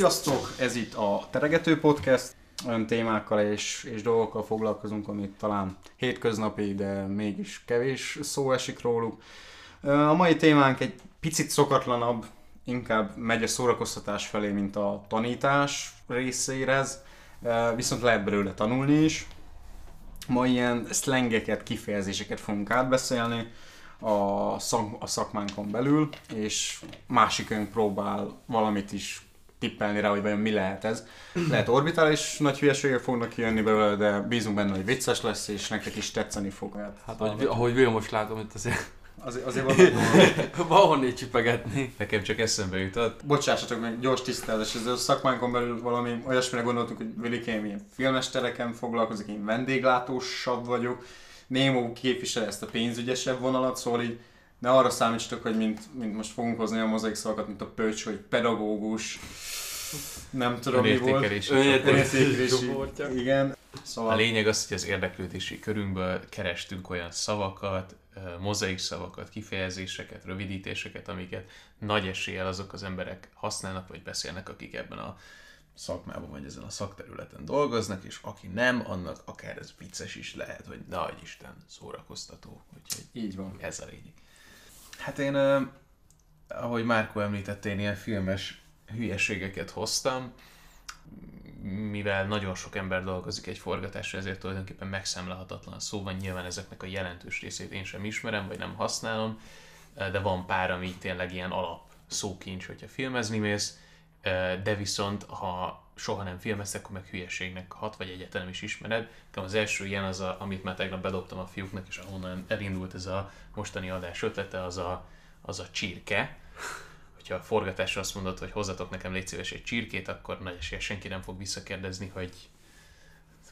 Sziasztok! Ez itt a Teregető Podcast. Olyan témákkal és, és dolgokkal foglalkozunk, amit talán hétköznapi, de mégis kevés szó esik róluk. A mai témánk egy picit szokatlanabb, inkább megy a szórakoztatás felé, mint a tanítás részérez, viszont lehet belőle tanulni is. Ma ilyen szlengeket, kifejezéseket fogunk átbeszélni a, szak, a szakmánkon belül, és másikünk próbál valamit is tippelni rá, hogy vajon mi lehet ez. Lehet orbitális nagy hülyeségek fognak kijönni belőle, de bízunk benne, hogy vicces lesz, és nektek is tetszeni fog. Hát, hát ahogy, ahogy Vilmos látom, itt azért Azért, azért van honnét csipegetni. Nekem csak eszembe jutott. Bocsássatok meg, gyors tisztázás, ez a szakmánkon belül valami olyasmire gondoltunk, hogy Vilikém ilyen filmestereken foglalkozik, én vendéglátósabb vagyok, Némo képvisel ezt a pénzügyesebb vonalat, szóval így ne arra számítsatok, hogy mint, mint most fogunk hozni a mozaik szavakat, mint a pöcs, hogy pedagógus, nem tudom mi volt. Önértékelési Igen. Szóval... A lényeg az, hogy az érdeklődési körünkből kerestünk olyan szavakat, mozaik szavakat, kifejezéseket, rövidítéseket, amiket nagy eséllyel azok az emberek használnak vagy beszélnek, akik ebben a szakmában vagy ezen a szakterületen dolgoznak, és aki nem, annak akár ez vicces is lehet, hogy nagy Isten szórakoztató. Úgyhogy Így van. Ez a lényeg. Hát én, ahogy Márko említett, én ilyen filmes hülyeségeket hoztam, mivel nagyon sok ember dolgozik egy forgatásra, ezért tulajdonképpen megszámlálhatatlan szó van. Nyilván ezeknek a jelentős részét én sem ismerem, vagy nem használom, de van pár, ami tényleg ilyen alap szókincs, hogyha filmezni mész, de viszont ha soha nem filmeztek, akkor meg hülyeségnek hat, vagy egyáltalán nem is ismered. Az első ilyen, az a, amit már tegnap bedobtam a fiúknak, és ahonnan elindult ez a mostani adás ötlete, az a, az a csirke hogyha a forgatásra azt mondod, hogy hozzatok nekem légy szíves egy csirkét, akkor nagy esélye senki nem fog visszakérdezni, hogy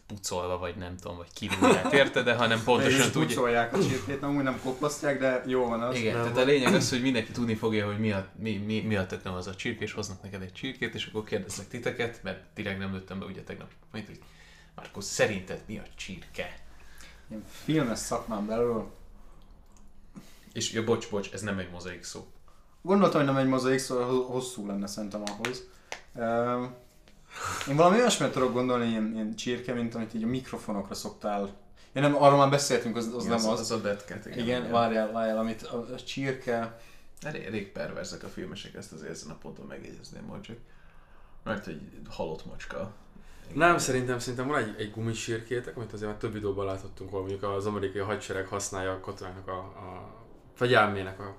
pucolva, vagy nem tudom, vagy kirúgják, érted, de hanem pontosan tudja. pucolják a csirkét, amúgy nem koplasztják, de jó van az. Igen, nem tehát van. a lényeg az, hogy mindenki tudni fogja, hogy mi a, mi, mi, mi a tököm az a csirke, és hoznak neked egy csirkét, és akkor kérdeznek titeket, mert direkt nem lőttem be ugye tegnap, majd hogy Márko, szerinted mi a csirke? Ilyen filmes szakmán belül. És ja, bocs, bocs, ez nem egy mozaik szó. Gondoltam, hogy nem egy mozaik, szóval hosszú lenne szerintem ahhoz. Én valami olyasmit tudok gondolni, ilyen, ilyen csirke, mint amit így a mikrofonokra szoktál. Ja nem, arról már beszéltünk, az, az igen, nem az. Az a betket, igen. Igen, igen. várjál, várjál, amit a, a csirke... Elég, elég perverzek a filmesek, ezt azért ezen a ponton megjegyezném majd csak. Mert egy halott macska. Nem, szerintem, szerintem van egy, egy gumisírkétek, amit azért már több videóban láthattunk, ahol mondjuk az amerikai hadsereg használja a katonáknak a, a fegyelmének a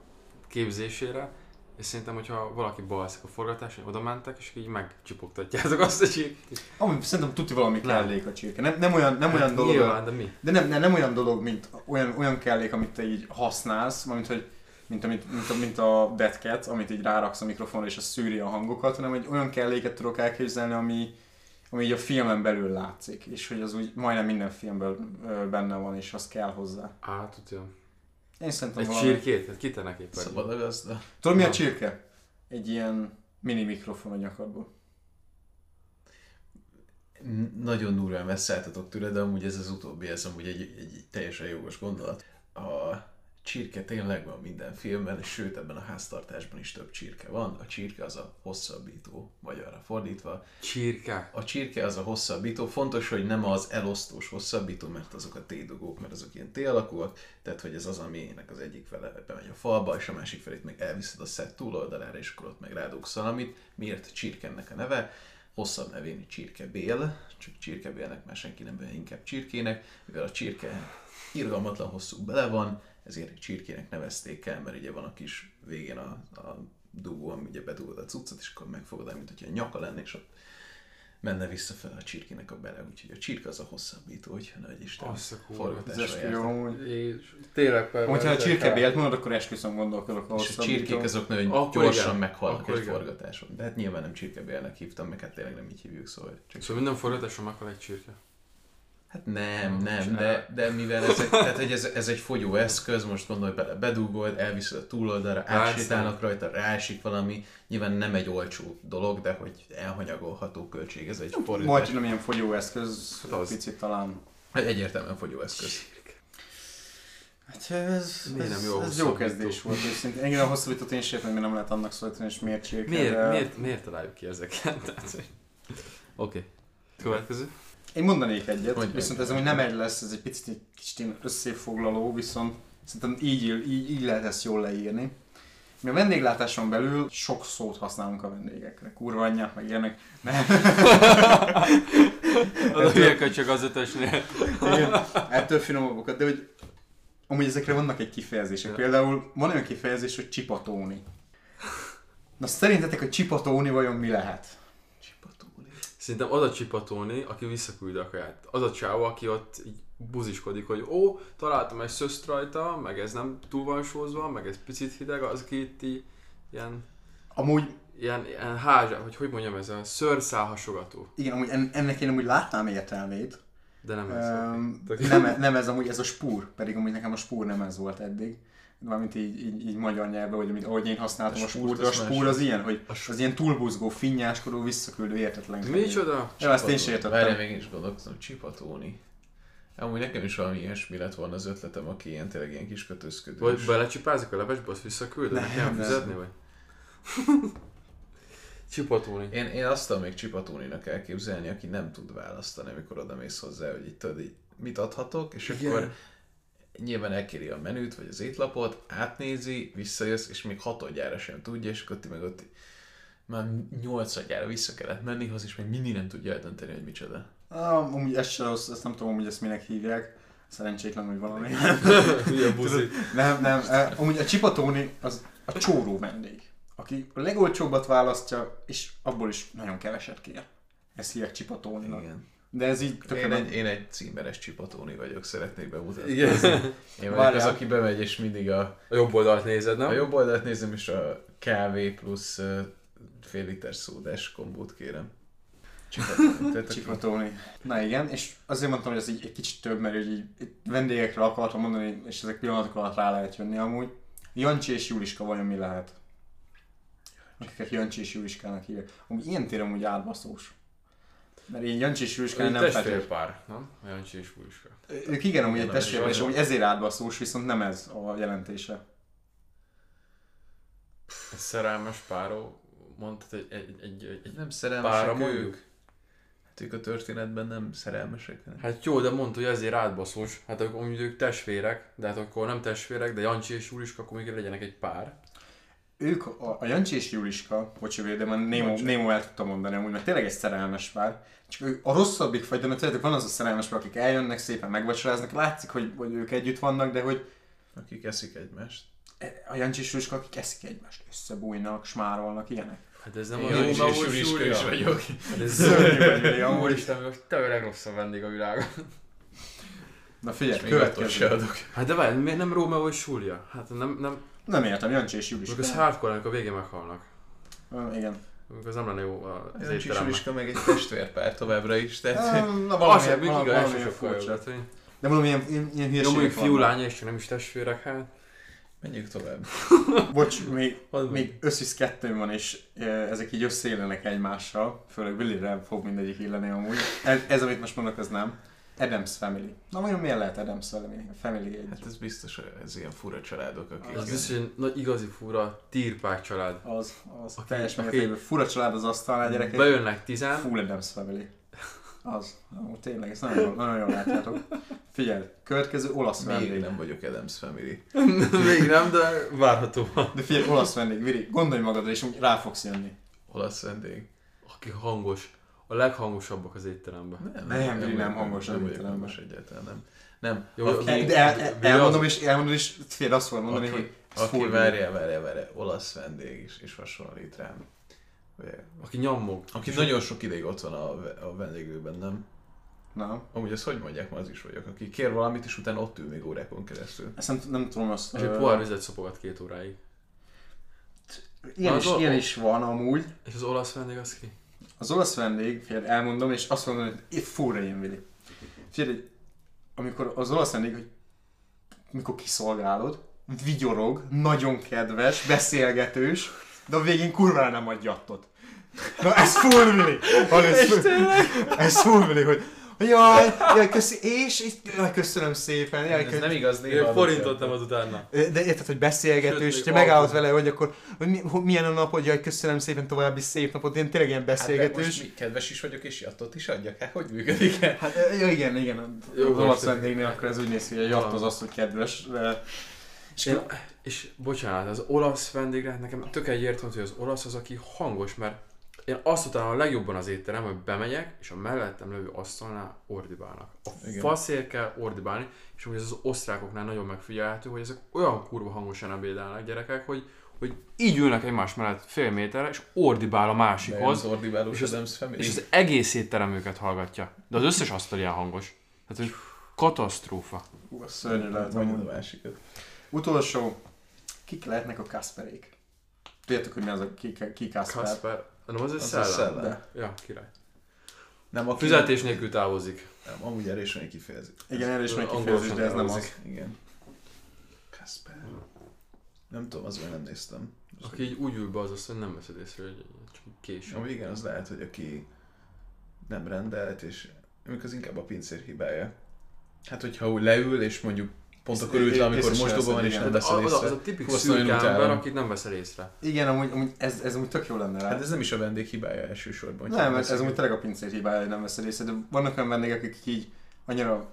képzésére, és szerintem, hogyha valaki balszik a forgatáson, oda mentek, és így megcsipogtatjátok azt a csirkét. Ami szerintem tuti valami kellék a csirke. Nem, nem olyan, nem hát olyan dolog. Nyilván, de mi? De nem, nem, nem, olyan dolog, mint olyan, olyan kellék, amit te így használsz, mint hogy mint, amit, mint, a, mint a Deadcat, amit így ráraksz a mikrofonra és a szűri a hangokat, hanem egy olyan kelléket tudok elképzelni, ami, ami így a filmen belül látszik, és hogy az úgy majdnem minden filmben benne van, és az kell hozzá. Á, tudja. Én szerintem Egy valami... csirkét? Hát kitenek éppen. Szabad a gazda. Tudod mi a csirke? Egy ilyen mini mikrofon a nyakadból. Nagyon durván messze álltatok tőle, de amúgy ez az utóbbi, ez amúgy egy, egy, egy teljesen jogos gondolat. Csirke tényleg van minden filmben, sőt ebben a háztartásban is több csirke van. A csirke az a hosszabbító, vagy arra fordítva. Csirke? A csirke az a hosszabbító. Fontos, hogy nem az elosztós hosszabbító, mert azok a T-dugók, mert azok ilyen T-alakúak, tehát hogy ez az, aminek az egyik fele bemegy a falba, és a másik felét meg elviszed a szett túloldalára, és akkor ott meg rádugsz valamit. Miért csirkennek a neve? hosszabb nevén csirkebél, csak csirkebélnek már senki nem inkább csirkének, mivel a csirke irgalmatlan hosszú bele van, ezért csirkének nevezték el, mert ugye van a kis végén a, a dugó, ami ugye bedugod a cuccot, és akkor megfogod el, mint hogyha a nyaka lenne, és ott menne visszafele a csirkének a bele, úgyhogy a csirke az a hosszabbító, hogyha nagy Isten forgatásra jó, Tényleg Hogyha a csirke bélt mondod, akkor esküszöm gondolkodok a És a csirkék azok nagyon akkor gyorsan igen. meghalnak akkor egy igen. forgatáson. De hát nyilván nem csirkebélnek hívtam, meg hát tényleg nem így hívjuk, szóval. Csak szóval minden forgatáson meghal egy csirke. Hát nem, nem, de, de mivel ez egy, tehát, hogy ez, ez egy fogyó eszköz, most gondolj bele, bedugod, elviszed a túloldalra, átsétálnak rajta, rásik valami, nyilván nem egy olcsó dolog, de hogy elhanyagolható költség, ez egy forgatás. nem ilyen fogyó eszköz, hát az, picit talán. Hát egyértelműen fogyó eszköz. Hát ez, Miért ez, nem jó a ez jó kezdés volt őszintén. Engem a hosszabbítót én sem hogy nem lehet annak szólítani, és miért csirke. Miért, de- miért, miért találjuk ki ezeket? Oké. Következő. Én mondanék egyet, Mondj viszont ez amúgy nem egy lesz, ez egy picit egy kicsit összefoglaló, viszont szerintem így, így, így lehet ezt jól leírni. Mi a vendéglátáson belül sok szót használunk a vendégekre. Kurva anyját, meg ilyenek. Nem. Az a csak az ötösnél. Igen, ettől finomabbokat, de hogy amúgy ezekre vannak egy kifejezések. Például van olyan kifejezés, hogy csipatóni. Na szerintetek a csipatóni vajon mi lehet? Csipatóni. Szerintem az a csipatóni, aki visszaküld a kaját. Az a csáva, aki ott így buziskodik, hogy ó, találtam egy szöszt rajta, meg ez nem túl van sózva, meg ez picit hideg, az aki itt így ilyen, Amúgy, ilyen, ilyen házsa, hogy hogy mondjam, ez a szőrszál hasogató. igen, amúgy en- ennek én amúgy látnám értelmét. De nem ez. Um, nem, nem ez amúgy, ez a spúr, pedig amúgy nekem a spúr nem ez volt eddig. Valamint így, így, így magyar nyelvben, vagy amit, ahogy én használtam A a, spúrt, spúrt, de a az spúr az ilyen, hogy A az ilyen túlbuzgó, finnyáskodó, visszaküldő, értetlen. Micsoda? Ja, ezt én sem értettem. Várjál, még én is gondolkozom, csipatóni. Amúgy nekem is valami ilyesmi lett volna az ötletem, aki ilyen tényleg ilyen kis kötözködős. Vagy belecsipázik a levesbe, azt visszaküldöd, Nem, nem kell nem. fizetni, vagy? Csipatóni. Én, én azt tudom még csipatóninak elképzelni, aki nem tud választani, amikor oda mész hozzá, hogy itt tudod, így, mit adhatok, és Igen. akkor nyilván elkéri a menüt, vagy az étlapot, átnézi, visszajössz, és még hatodjára sem tudja, és akkor ti meg ott már nyolcadjára vissza kellett menni hozzá, és még mindig nem tudja eldönteni, hogy micsoda. Ah, amúgy ez se rossz, ezt nem tudom, hogy ezt minek hívják. Szerencsétlen, hogy valami. Hülye buzi. nem, nem. eh, Amúgy a csipatóni az a csóró vendég, aki a legolcsóbbat választja, és abból is nagyon keveset kér. Ez hívják csipatóninak. Igen. De ez így Én nem- egy, én egy címeres csipatóni vagyok, szeretnék bemutatni. Igen. Én vagyok az, aki bemegy, és mindig a, A jobb oldalt nézed, nem? a jobb oldalt nézem, és a kávé plusz uh, fél liter szódás kombót kérem. Csipatóni. Na igen, és azért mondtam, hogy ez így egy kicsit több, mert így, így vendégekre akartam mondani, és ezek pillanatok alatt rá lehet jönni amúgy. Jancsi és Juliska vajon mi lehet? Akiket Jancsi és Juliskának hívják. Amúgy ilyen téren amúgy átbaszós. Mert én Jancsi és Juliskán nem testvérpár, nem? Jancsi és Puliska. Ők igen, amúgy egy Nem, ez és amúgy ezért átbaszós, viszont nem ez a jelentése. Egy szerelmes páró, mondtad egy, egy, egy, egy, Nem szerelmesek ők. Hát ők a történetben nem szerelmesek. hanem- Hát jó, de mondta, hogy ezért átbaszós. Hát akkor mondjuk ők testvérek, de hát akkor nem testvérek, de Jancsi és Juliska, akkor még legyenek egy pár. Ők, a, a Jancsi és Juliska, bocsi, de már Némo, Bocs. Némo el tudta mondani amúgy, mert tényleg egy szerelmes pár. Csak ők a rosszabbik fajta, mert tudjátok, van az a szerelmes pár, akik eljönnek, szépen megvacsoráznak, látszik, hogy, hogy ők együtt vannak, de hogy Akik eszik egymást. a Jancsi és Juliska, akik eszik egymást, összebújnak, smárolnak, ilyenek. Hát ez nem Én a Jancsi és Juliska is vagyok. Hát ez Szörnyű vagy, Vili, amúgy. Úristen, most te a legrosszabb vendég a világon. Na figyelj, következő. Hát de várj, miért nem Rómeó és Júlia? Hát nem, nem, Nem értem, Jancsi és Juliska. az hardcore, amikor a végén meghalnak. Ö, Igen. Amikor az nem lenne jó az Jancsi és. Juliska meg egy testvérpár továbbra is, tehát... Ö, Na, Az valami, sem, még valami, igaz, valami furcsa. De mondom, ilyen, ilyen, ilyen hülyeségek fiú, lánya, és csak nem is testvérek, hát. Menjünk tovább. Bocs, még, Az még összvisz kettő van, és ezek így összeillenek egymással, főleg Willire fog mindegyik illeni amúgy. Ez, ez, amit most mondok, az nem. Adams Family. Na vajon miért lehet Adams Family? Family egy... Hát ez biztos, hogy ez ilyen fura családok, akik... Az biztos, hogy nagy igazi fura tirpák család. Az, az Aki- teljes mértékben fura család az asztalnál, gyerekek. Bejönnek tizen, Full Adams Family. Az. Ó, tényleg, ezt nagyon jól, nagyon jól látjátok. Figyelj, következő olasz Még vendég. nem vagyok Adams Family. még nem, de várható van. De figyelj, olasz vendég, Viri, gondolj magadra, és úgy rá fogsz jönni. Olasz vendég. Aki hangos. A leghangosabbak az étteremben. Nem, Vili, nem hangos nem az vagyok étteremben. hangos egyáltalán, nem. Nem. Jó, aki, De el, el, elmondom, és elmondom, és figyelj, azt fogod mondani, aki, hogy aki várja, várja, várja, olasz vendég is, és hasonlít rám. Aki nyammog. Aki nagyon sok ideig ott van a, a vendéglőben, nem? Na, Amúgy ezt hogy mondják, ma az is vagyok, aki kér valamit, és utána ott ül még órákon keresztül. ezt nem, nem tudom azt. És egy pohár vizet szopogat két óráig. Ilyen Az is, ilyen is van amúgy. És az olasz vendég az ki? Az olasz vendég, figyelj, elmondom, és azt mondom, hogy fúra ilyen Vili. Figyelj, amikor az olasz vendég, hogy mikor kiszolgálod, vigyorog, nagyon kedves, beszélgetős, de a végén kurvára nem adj jattot. Na ez full Vili! Ez, ez full Vili, hogy Jaj, jaj, köszi, és, és jaj, köszönöm szépen. Jaj, Ez köszönöm. nem igaz, néha forintot nem az utána. De érted, hogy beszélgető, Sőt, ha megállod alkohol. vele, hogy akkor hogy mi, hogy milyen a napod, jaj, köszönöm szépen, további szép napot, én tényleg ilyen Hát, most beszélgetős. mi, kedves is vagyok, és jattot is adjak. Hát hogy működik ez? Hát ja, igen, igen, Jó, olasz most- vendégnél akkor ez úgy néz ki, hogy a jatt az az, hogy kedves. De... És Én, és bocsánat, az olasz vendégre, nekem tök egyértelmű, hogy az olasz az, aki hangos, mert én azt utálom a legjobban az étterem, hogy bemegyek, és a mellettem levő asztalnál ordibálnak. A Igen. faszért kell ordibálni, és hogy ez az osztrákoknál nagyon megfigyelhető, hogy ezek olyan kurva hangosan ebédelnek gyerekek, hogy, hogy így ülnek egymás mellett fél méterre, és ordibál a másikhoz, és az- és az egész étterem őket hallgatja. De az összes asztal ilyen hangos. Tehát, hogy katasztrófa. Hú, az szörnyű lehet amúgy. a másikat. Utolsó, kik lehetnek a Kasperék? Tudjátok, hogy mi az a ki, ki Kasper? Kasper, nem az egy Az a szellem? szellem. De. Ja, király. Nem, aki... Fizetés nélkül távozik. Nem, amúgy erre is van egy kifejezés. Igen, erre is kifejezés, de ez nem az. Igen. Kasper. Nem tudom, az nem néztem. Aki így úgy ül be az azt, hogy nem veszed észre, hogy csak késő. Amúgy igen, az lehet, hogy aki nem rendelt, és mondjuk az inkább a pincér hibája. Hát, hogyha úgy leül, és mondjuk pont akkor ült le, amikor észre mosdóban van, és nem De veszed az, észre. a tipik szűk ember, akit nem veszel észre. Igen, amúgy, amúgy ez, ez amúgy tök jó lenne rá. Hát ez nem is a vendég hibája elsősorban. nem, ez, ez amúgy tényleg a pincér hibája, hogy nem veszed észre, de vannak olyan vendégek, akik így annyira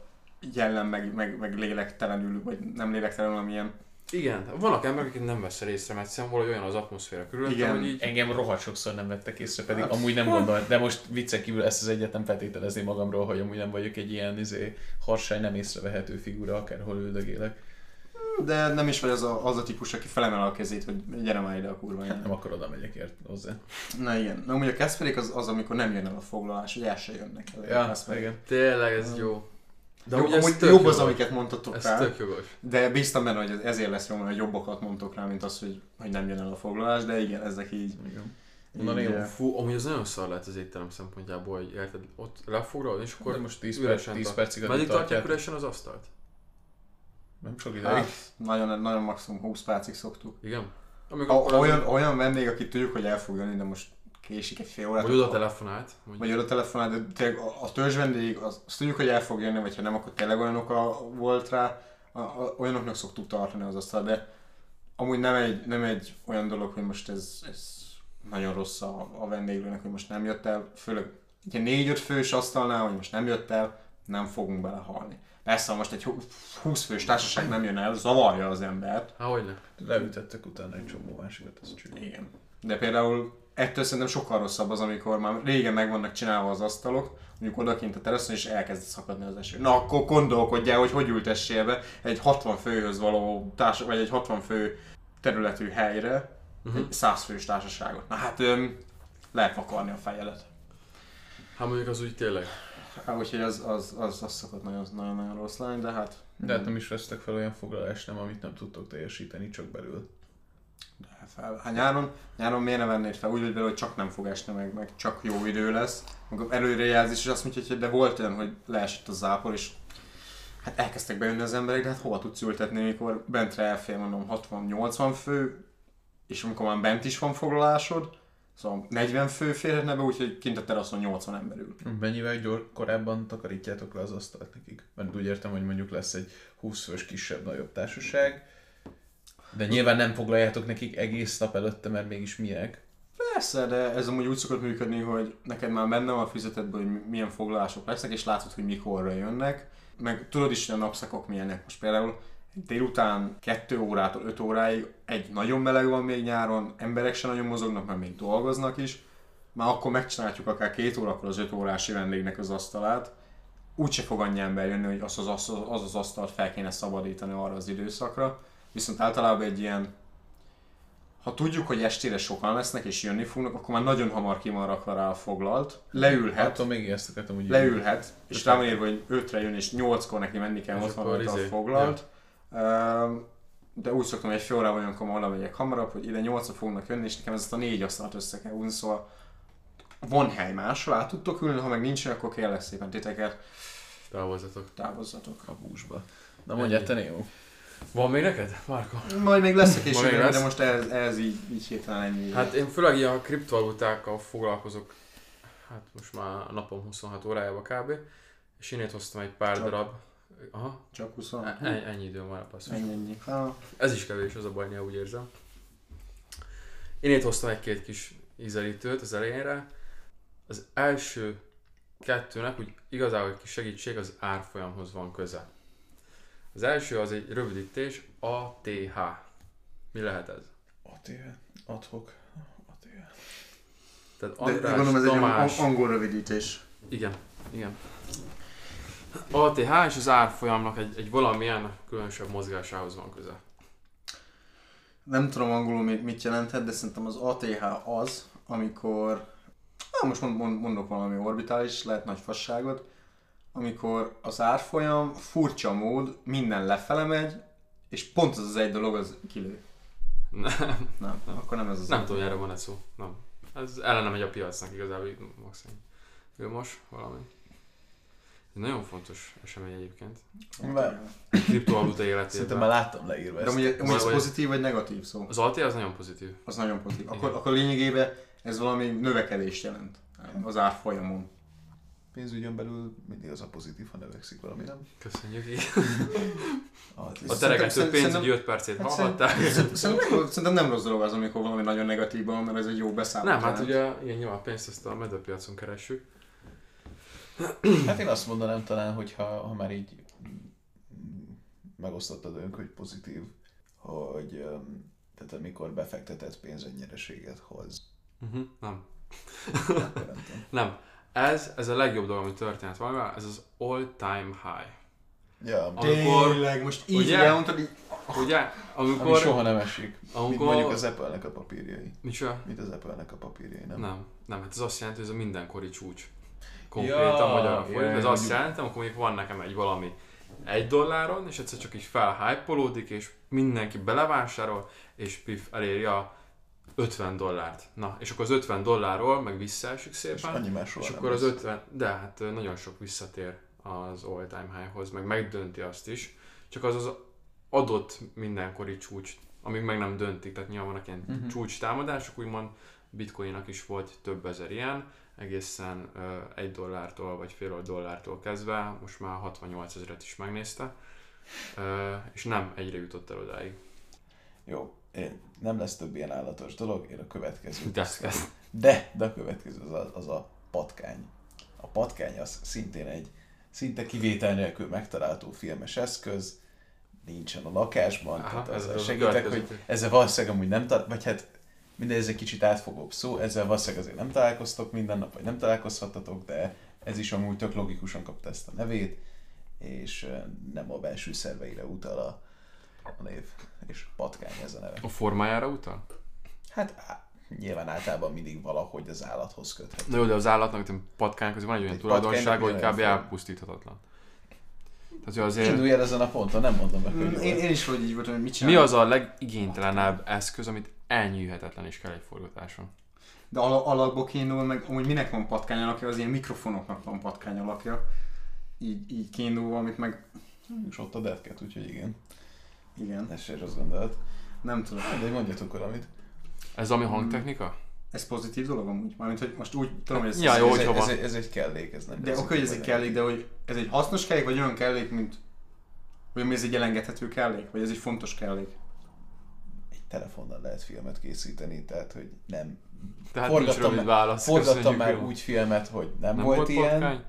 jellem, meg, meg, meg lélektelenül, vagy nem lélektelenül, amilyen Igen, vannak emberek, akik nem veszel észre, mert egyszerűen valahogy olyan az atmoszféra körülöttem, Igen. hogy így Engem rohadt sokszor nem vettek észre, pedig Hát. amúgy nem gondol, de most viccen kívül ezt az egyet nem feltételezni magamról, hogy amúgy nem vagyok egy ilyen izé, harsány, nem észrevehető figura, akárhol üldögélek. de nem is vagy az a, az a típus, aki felemel a kezét, hogy gyere már ide a kurva Hát nem akkor oda megyek ért hozzá. Na igen, na amúgy a Kasperék az, az, amikor nem jön el a foglalás, hogy el se jönnek el. Ja, igen. tényleg ez jó. De De jó, amúgy jobb jogos. az, amiket mondtatok Ez rá, tök jogos. de bíztam benne, hogy ez- ezért lesz jó, mert jobbakat mondtok rá, mint az, hogy, hogy nem jön el a foglalás, de igen, ezek így. igen. Na, eh, Fú, amúgy az nagyon szar lehet az étterem szempontjából, hogy érted, ott lefoglalod, és De akkor most 10, perc, üresen 10 tart. percig addig meddig tartják üresen az asztalt? Nem sok ideig. Hát, nagyon, nagyon maximum 20 percig szoktuk. Igen? Amikor A, olyan, olyan vendég, akit tudjuk, hogy el fog jönni, de most késik egy fél órát. Vagy oda telefonált. Vagy, Vagy oda telefonál, de tényleg a, a törzs vendég, az, azt tudjuk, hogy el fog jönni, vagy ha nem, akkor tényleg olyan oka volt rá, a, a, olyanoknak szoktuk tartani az asztal, de amúgy nem egy, nem egy olyan dolog, hogy most ez, ez nagyon rossz a, a vendéglőnek, hogy most nem jött el, főleg egy négy-öt fős asztalnál, hogy most nem jött el, nem fogunk belehalni. Persze, most egy hu- 20 fős társaság nem jön el, zavarja az embert, Há, hogy ne? Leütettek utána egy csomó másikat, ez csúnya. igen. De például ettől szerintem sokkal rosszabb az, amikor már régen meg vannak csinálva az asztalok, mondjuk odakint a teraszon, és elkezd szakadni az eső. Na akkor gondolkodjál, hogy hogy ültessél be egy 60 főhöz való társ, vagy egy 60 fő területű helyre, Uh-huh. egy 100 fős társaságot. Na hát öm, lehet vakarni a fejedet. Hát mondjuk az úgy tényleg. Hát, úgyhogy az, az, az, az szokott nagyon, nagyon, nagyon rossz lenni, de hát... De hát nem is vesztek fel olyan foglalást, nem, amit nem tudtok teljesíteni, csak belül. Fel. Hát nyáron, nyáron miért ne vennéd fel? Úgy vagy hogy csak nem fog esni, meg, meg csak jó idő lesz. Akkor előrejelzés, és azt mondja, hogy de volt olyan, hogy leesett a zápor, és hát elkezdtek bejönni az emberek, de hát hova tudsz ültetni, amikor bentre elfér, mondom, 60-80 fő, és amikor már bent is van foglalásod, szóval 40 fő férhetne be, úgyhogy kint a teraszon 80 ember ül. Mennyivel gyor, korábban takarítjátok le az asztalt nekik? Mert úgy értem, hogy mondjuk lesz egy 20 fős kisebb-nagyobb társaság, de nyilván nem foglaljátok nekik egész nap előtte, mert mégis minek. Persze, de ez amúgy úgy szokott működni, hogy neked már benne van a fizetedben, hogy mi- milyen foglalások lesznek, és látod, hogy mikorra jönnek. Meg tudod is, hogy a napszakok milyenek. Most például délután 2 órától 5 óráig egy nagyon meleg van még nyáron, emberek se nagyon mozognak, mert még dolgoznak is. Már akkor megcsináljuk akár két órakor az 5 órási vendégnek az asztalát. Úgyse fog annyi ember jönni, hogy az az, az, az, az asztalt fel kéne szabadítani arra az időszakra. Viszont általában egy ilyen ha tudjuk, hogy estére sokan lesznek és jönni fognak, akkor már nagyon hamar ki van rakva rá a foglalt. Leülhet, Attól még ezt akartam úgy leülhet, és rá van írva, hogy 5-re jön, és 8-kor neki menni kell, ott van rajta a izé, foglalt. Üm, De úgy szoktam, hogy egy fél órával olyankor oda megyek hamarabb, hogy ide 8 fognak jönni, és nekem ezt a négy asztalt össze kell húzni, szóval van hely máshol, át tudtok ülni, ha meg nincs, akkor kérlek szépen titeket, Távozzatok. távozzatok. a búzsba. Na mondjál te, Néo. Van még neked, Márka? Majd még lesz a később, még de most ez, ez így, így hirtelen ennyi. Hát én főleg ilyen a kriptovalutákkal foglalkozok, hát most már a napom 26 órájában kb. és én itt hoztam egy pár Csak. darab. Aha, Csak 20. e- ennyi, ennyi időm van, basszus. Ennyi, ennyi. Ah, Ez is kevés, az a baj, néha úgy érzem. Én itt hoztam egy-két kis ízelítőt az elejére. Az első kettőnek úgy igazából egy kis segítség az árfolyamhoz van köze. Az első az egy rövidítés, ATH. Mi lehet ez? ATH. Adhok. ATH. Tehát de András, gondolom ez egy Tamás, ang- angol rövidítés. Igen, igen. ATH és az árfolyamnak egy, egy valamilyen különösebb mozgásához van köze. Nem tudom angolul mit, mit jelenthet, de szerintem az ATH az, amikor, ah, most mond, mond, mondok valami orbitális, lehet nagy fasságot, amikor az árfolyam furcsa mód minden lefele megy, és pont az az egy dolog az kilő. Nem, Nem, Nem. akkor nem ez az. nem tudom, erre van egy szó. Nem. Ez ellene megy a piacnak igazából, maximum. Ő most valami. Ez nagyon fontos esemény egyébként. Kriptovaluta Szerintem életében. már láttam leírva De ezt. amúgy, amúgy ez Vagy- pozitív vagy negatív szó? Az AT az nagyon pozitív. Az nagyon pozitív. Akkor, Igen. akkor lényegében ez valami növekedést jelent az árfolyamon. Pénzügyön belül mindig az a pozitív, ha növekszik valami, nem? Köszönjük. igen. A teregető pénzügyi szerintem- 5 percét Hát hallhatták. Szerintem, szerintem nem rossz dolog az, amikor valami nagyon negatív van, mert ez egy jó beszámoló. Nem, hát ugye ilyen nyilván pénzt ezt a medőpiacon keressük. Hát én azt mondanám talán, hogy ha, ha már így megosztottad önk, hogy pozitív, hogy tehát amikor befektetett pénz nyereséget hoz, Uh-huh. Nem. Nem. Ez, ez a legjobb dolog, ami történt valamivel, ez az all time high. Ja, ami amikor- Tényleg, most így Ugye? elmondtad, így... Ugye? ami Amikor... soha nem esik. Mint amikor... mondjuk az Apple-nek a papírjai. Micsoda? Mint az Apple-nek a papírjai, nem? Nem, nem, hát ez azt jelenti, hogy ez a mindenkori csúcs. Konkrétan Ja, magyar ja, fordít. Ez azt jelenti, amikor mondjuk van nekem egy valami egy dolláron, és egyszer csak így felhypolódik, és mindenki belevásárol, és pif, eléri a 50 dollárt. Na, és akkor az 50 dollárról meg visszaesik És szépen, annyi másról és akkor az lesz. 50, de hát nagyon sok visszatér az all time high-hoz, meg megdönti azt is, csak az az adott mindenkori csúcs, amíg meg nem döntik, tehát nyilván vannak ilyen uh-huh. csúcs támadások, úgymond bitcoinnak is volt több ezer ilyen, egészen ö, egy dollártól vagy fél dollártól kezdve, most már 68 ezeret is megnézte, ö, és nem egyre jutott el odáig. Jó, nem lesz több ilyen állatos dolog, én a következő. De. De, de a következő az a, az a patkány. A patkány az szintén egy szinte kivétel nélkül megtalálható filmes eszköz, nincsen a lakásban, Aha, tehát ez ezzel segítek, hogy ezzel valószínűleg amúgy nem tal- vagy hát minden ez egy kicsit átfogóbb szó, ezzel valószínűleg azért nem találkoztok minden nap, vagy nem találkozhattatok, de ez is amúgy tök logikusan kapta ezt a nevét, és nem a belső szerveire utal a, a név, és patkány ez a neve. A formájára utal? Hát á, nyilván általában mindig valahogy az állathoz köthető. Na jó, de az állatnak, mint patkány közben van egy olyan Egy tulajdonsága, hogy kb. elpusztíthatatlan. Tehát, azért... Indulj el ezen a ponton, nem mondom meg, hogy Mm, Én, én is vagy így voltam, hogy mit Mi csinálok. az a legigénytelenebb eszköz, amit elnyűhetetlen is kell egy forgatáson? De al- alapból kiindul, meg amúgy minek van patkány alakja, az ilyen mikrofonoknak van patkány alakja. Így, így kiindulva, amit meg... És ott a Deadcat, úgyhogy igen. Igen, Ez se azt gondolt. nem tudom. De mondjatok valamit. Ez ami hangtechnika? Ez pozitív dolog amúgy? Mármint, hogy most úgy tudom, hogy ez... Ja, jó, ez, ez, egy, ez egy kellék, ez nem De ez oké, hogy ez egy kellék, de hogy ez egy hasznos kellék, vagy olyan kellék, mint... Mi ez egy elengedhető kellék? Vagy ez egy fontos kellék? Egy telefonnal lehet filmet készíteni, tehát hogy nem. Tehát nincs Forgattam rövid már- válasz. Forgattam már jó. úgy filmet, hogy nem, nem volt, volt ilyen. patkány,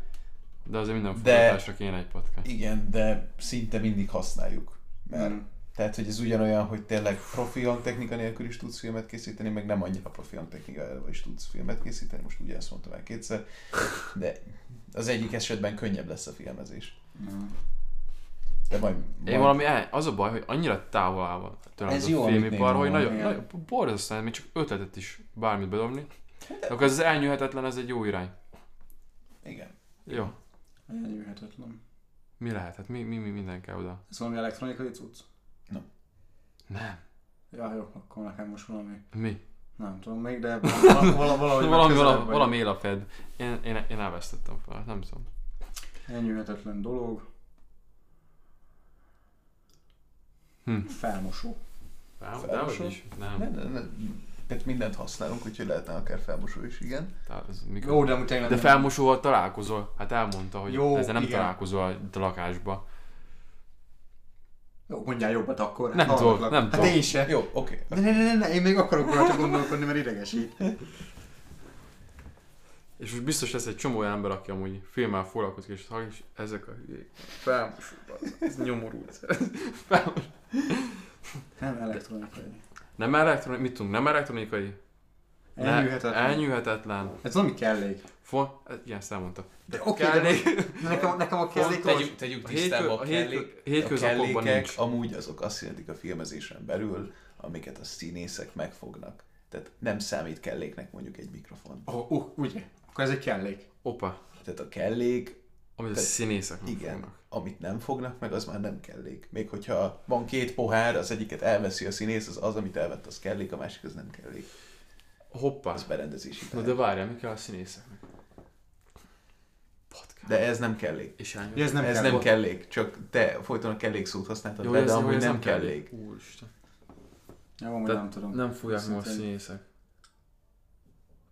de azért minden De- forgatásra kéne egy patkány. Igen, de szinte mindig használjuk. Mert Mm. Tehát, hogy ez ugyanolyan, hogy tényleg profi hangtechnika nélkül is tudsz filmet készíteni, meg nem annyira profi hangtechnikával is tudsz filmet készíteni, most ugye ezt mondtam el kétszer, de az egyik esetben könnyebb lesz a filmezés. De majd, majd Én valami, az a baj, hogy annyira távol áll tőlem Ez jó, a filmipar, hogy nagyon, nagyon borzasztóan, még csak ötletet is bármit bedobni. Akkor ez az elnyűhetetlen, ez egy jó irány. Igen. Jó. Elnyűhetetlen. Mi lehet? Hát mi, mi, mi minden kell oda? Ez valami elektronikai cucc? Nem. Ja, jó, akkor nekem most valami... Mi? Nem tudom még, de vala- vala- valahogy valami, valami, valami él a fed. Én, én, én elvesztettem fel, nem tudom. Elnyűhetetlen dolog. Hm. Felmosó. Nem, Felmosó? is. Nem. Ne, ne, ne, Tehát mindent használunk, úgyhogy lehetne akár felmosó is, igen. Tehát ez mikor... Jó, de De nem- felmosóval találkozol? Hát elmondta, hogy Jó, ezzel nem igen. találkozol a lakásba. Jó, mondjál jobbat akkor. Nem Hát hallgatlak. nem Hát tudok. én se. Jó, oké. Ne, ne, ne, ne, ne, én még akarok rajta gondolkodni, mert idegesít. És most biztos lesz egy csomó olyan ember, aki amúgy filmmel foglalkozik, és és ezek a hülyék. Felmosó, bazd, ez nyomorult. Felmosó. Nem elektronikai. Nem elektronikai, mit tudunk, nem elektronikai? Elnyűhetetlen. Elnyűhetetlen. Ez valami kellék. Font, igen, ezt elmondta. De oké, de Kellék. nekem, nekem a kellék. Tegyük, tegyük A tisztába, a, hétkö- a kellék, hétkö- a kellékek nincs. amúgy azok azt jelentik a filmezésen belül, amiket a színészek megfognak. Tehát nem számít kelléknek mondjuk egy mikrofon. Oh, uh, ugye? Akkor ez egy kellék. Opa, Tehát a kellék, amit a Te- színészek igen, fognak. amit nem fognak meg, az már nem kellék. Még hogyha van két pohár, az egyiket elveszi a színész, az az, amit elvett, az kellék, a másik az nem kellék. Hoppá. Az berendezési Na de várjál, mi kell a színészeknek? Podcast. De ez nem kellék. És. Ja, ez nem ez kell. nem kellék, csak te folyton a kellék szót használtad Jó, be, ez, de amúgy ez nem kellék. Úristen. Jó, amúgy nem tudom. Nem fogják ma a színészek.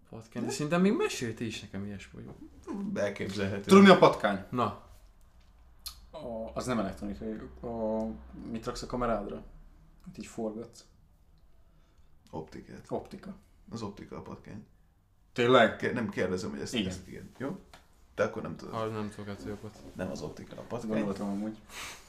Patkány. De szerintem még mesélti is nekem ilyesmi. hogy- Elképzelhető. Tudod mi a patkány? Na, A, az nem elektronikai. A, mit raksz a kamerádra? Hát így forgatsz. Optikát. Optika. Az optika a patkány. Tényleg? Ke- Nem kérdezem, hogy ezt Igen. ezt igen. Jó? De akkor nem tudod. ha nem tudok ettől jobbat. Nem az optika a patkány. Gondoltam amúgy.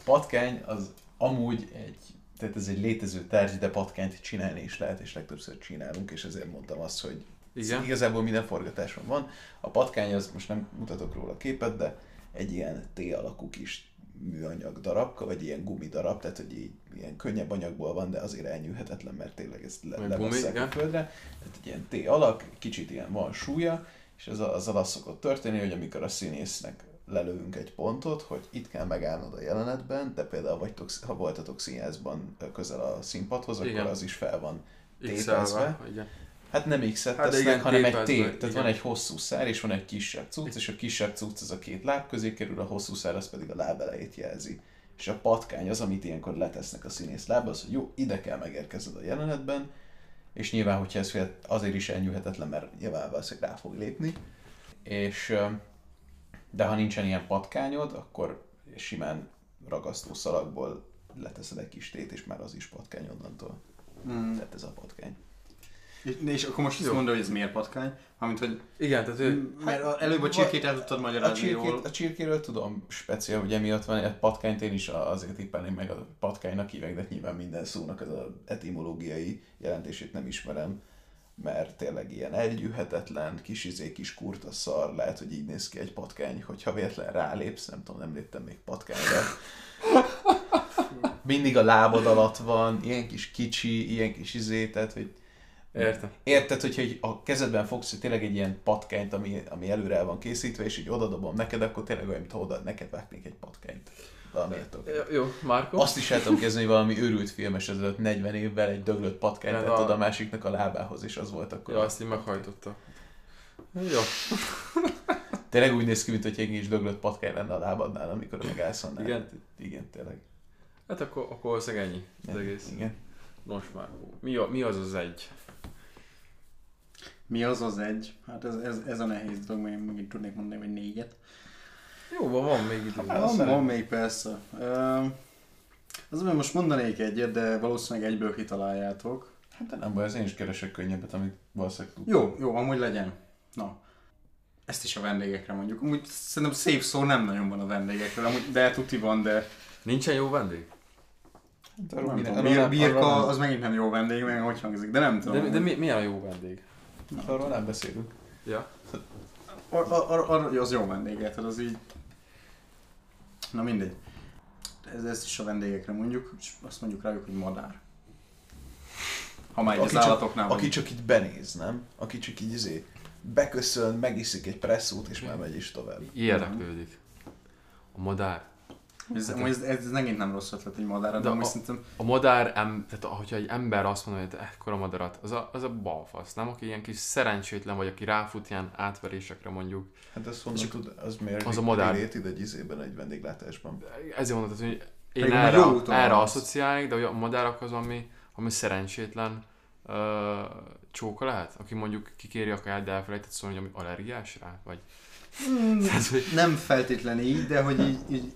Patkány az amúgy egy, tehát ez egy létező tárgy, de patkányt csinálni is lehet, és legtöbbször csinálunk, és ezért mondtam azt, hogy Igen. igazából minden forgatáson van. A patkány az, most nem mutatok róla képet, de egy ilyen T alakú kis műanyag darabka, vagy ilyen gumi darab, tehát hogy így ilyen könnyebb anyagból van, de azért elnyűhetetlen, mert tényleg ezt le, levasszák a földre. Tehát egy ilyen T alak, kicsit ilyen van súlya, és ez azzal az szokott történni, hogy amikor a színésznek lelövünk egy pontot, hogy itt kell megállnod a jelenetben, de például vagytok, ha voltatok színházban közel a színpadhoz, Igen. akkor az is fel van X-elve. Hát nem X-et Hát tesznek, hanem egy T, tehát igen. van egy hosszú szár, és van egy kisebb cucc, és a kisebb cucc az a két láb közé kerül, a hosszú szár az pedig a láb elejét jelzi. És a patkány az, amit ilyenkor letesznek a színész lába, az, hogy jó, ide kell megérkezned a jelenetben, és nyilván, hogyha ez azért is elnyűhetetlen, mert nyilván valószínűleg rá fog lépni, és de ha nincsen ilyen patkányod, akkor simán ragasztó szalagból leteszed egy kis tét, és már az is patkány onnantól. Mm. Tehát ez a patkány. És, és akkor most azt mondod, hogy ez miért patkány? Amint, hogy Igen, tehát ő... mert a- előbb a csirkét el tudtad A, magyarázni jól. csirkét, a csirkéről tudom speciál, hogy emiatt van, a patkányt én is azért tippelném meg a patkánynak hívek, de nyilván minden szónak az a etimológiai jelentését nem ismerem, mert tényleg ilyen elgyűhetetlen, kis izé, kis kurta szar, lehet, hogy így néz ki egy patkány, hogyha véletlen rálépsz, nem tudom, nem léptem még patkányra. Mindig a lábad alatt van, ilyen kis kicsi, ilyen kis izé, tehát, hogy Értem. Érted, hogyha így a kezedben fogsz tényleg egy ilyen patkányt, ami, ami előre el van készítve, és így odadobom neked, akkor tényleg olyan, mintha oda neked vágnék egy patkányt. Tudok. Jó, Márko? Azt is el tudom kezdeni, hogy valami őrült filmes ezelőtt 40 évvel egy döglött patkányt tett a- oda a másiknak a lábához, és az volt akkor. Ja, azt így meghajtotta. Jó. Tényleg úgy néz ki, mint hogy egy kis döglött patkány lenne a lábadnál, amikor megállsz annál. Igen? Igen, tényleg. Hát akkor, akkor valószínűleg ennyi az egész. Igen. Nos, Márko. Mi, a, mi az az egy? Mi az az egy? Hát ez, ez, ez a nehéz dolog, mert én megint tudnék mondani, hogy négyet. Jó, van, van még idő. Hát, Van, van még persze. Uh, az, hogy most mondanék egyet, de valószínűleg egyből kitaláljátok. Hát de nem baj, az én is keresek könnyebbet, amit valószínűleg tud. Jó, jó, amúgy legyen. Na. Ezt is a vendégekre mondjuk. Amúgy szerintem szép szó nem nagyon van a vendégekre, amúgy, de tuti van, de Nincsen jó vendég? Hát nem tudom, birka az megint nem jó vendég, meg hogy hangzik, de nem tudom. De, de mi, milyen a jó vendég? Arról nem beszélünk. Ja. Ar, ar, ar, ar, az jó vendég, tehát az így... Na mindegy. Ez, ezt is a vendégekre mondjuk, és azt mondjuk rájuk, hogy madár. Ha már így az Aki csak- állatoknál Aki csak így benéz, nem? Aki csak így izé beköszön, megiszik egy presszót, és már megy is tovább. Érdeklődik. A madár. Ez, amúgy ez, ez, ez megint nem rossz ötlet egy madárra, de, De a- szerintem... A madár, em, tehát hogyha egy ember azt mondja, hogy ekkora madarat, az a, az a balfasz, nem? Aki ilyen kis szerencsétlen, vagy aki ráfut ilyen átverésekre mondjuk. Hát ez honnan tud, az miért Az a madár. Related egy izében, egy vendéglátásban. Ezért mondod, hogy én Pedig már erre, erre asszociálnék, de hogy a madárak az, ami, ami szerencsétlen, ö, csóka lehet? Aki mondjuk kikéri a kaját, de elfelejtett szólni, hogy ami allergiás rá? Vagy Mm, Tehát, hogy- nem feltétlen így, de hogy így, így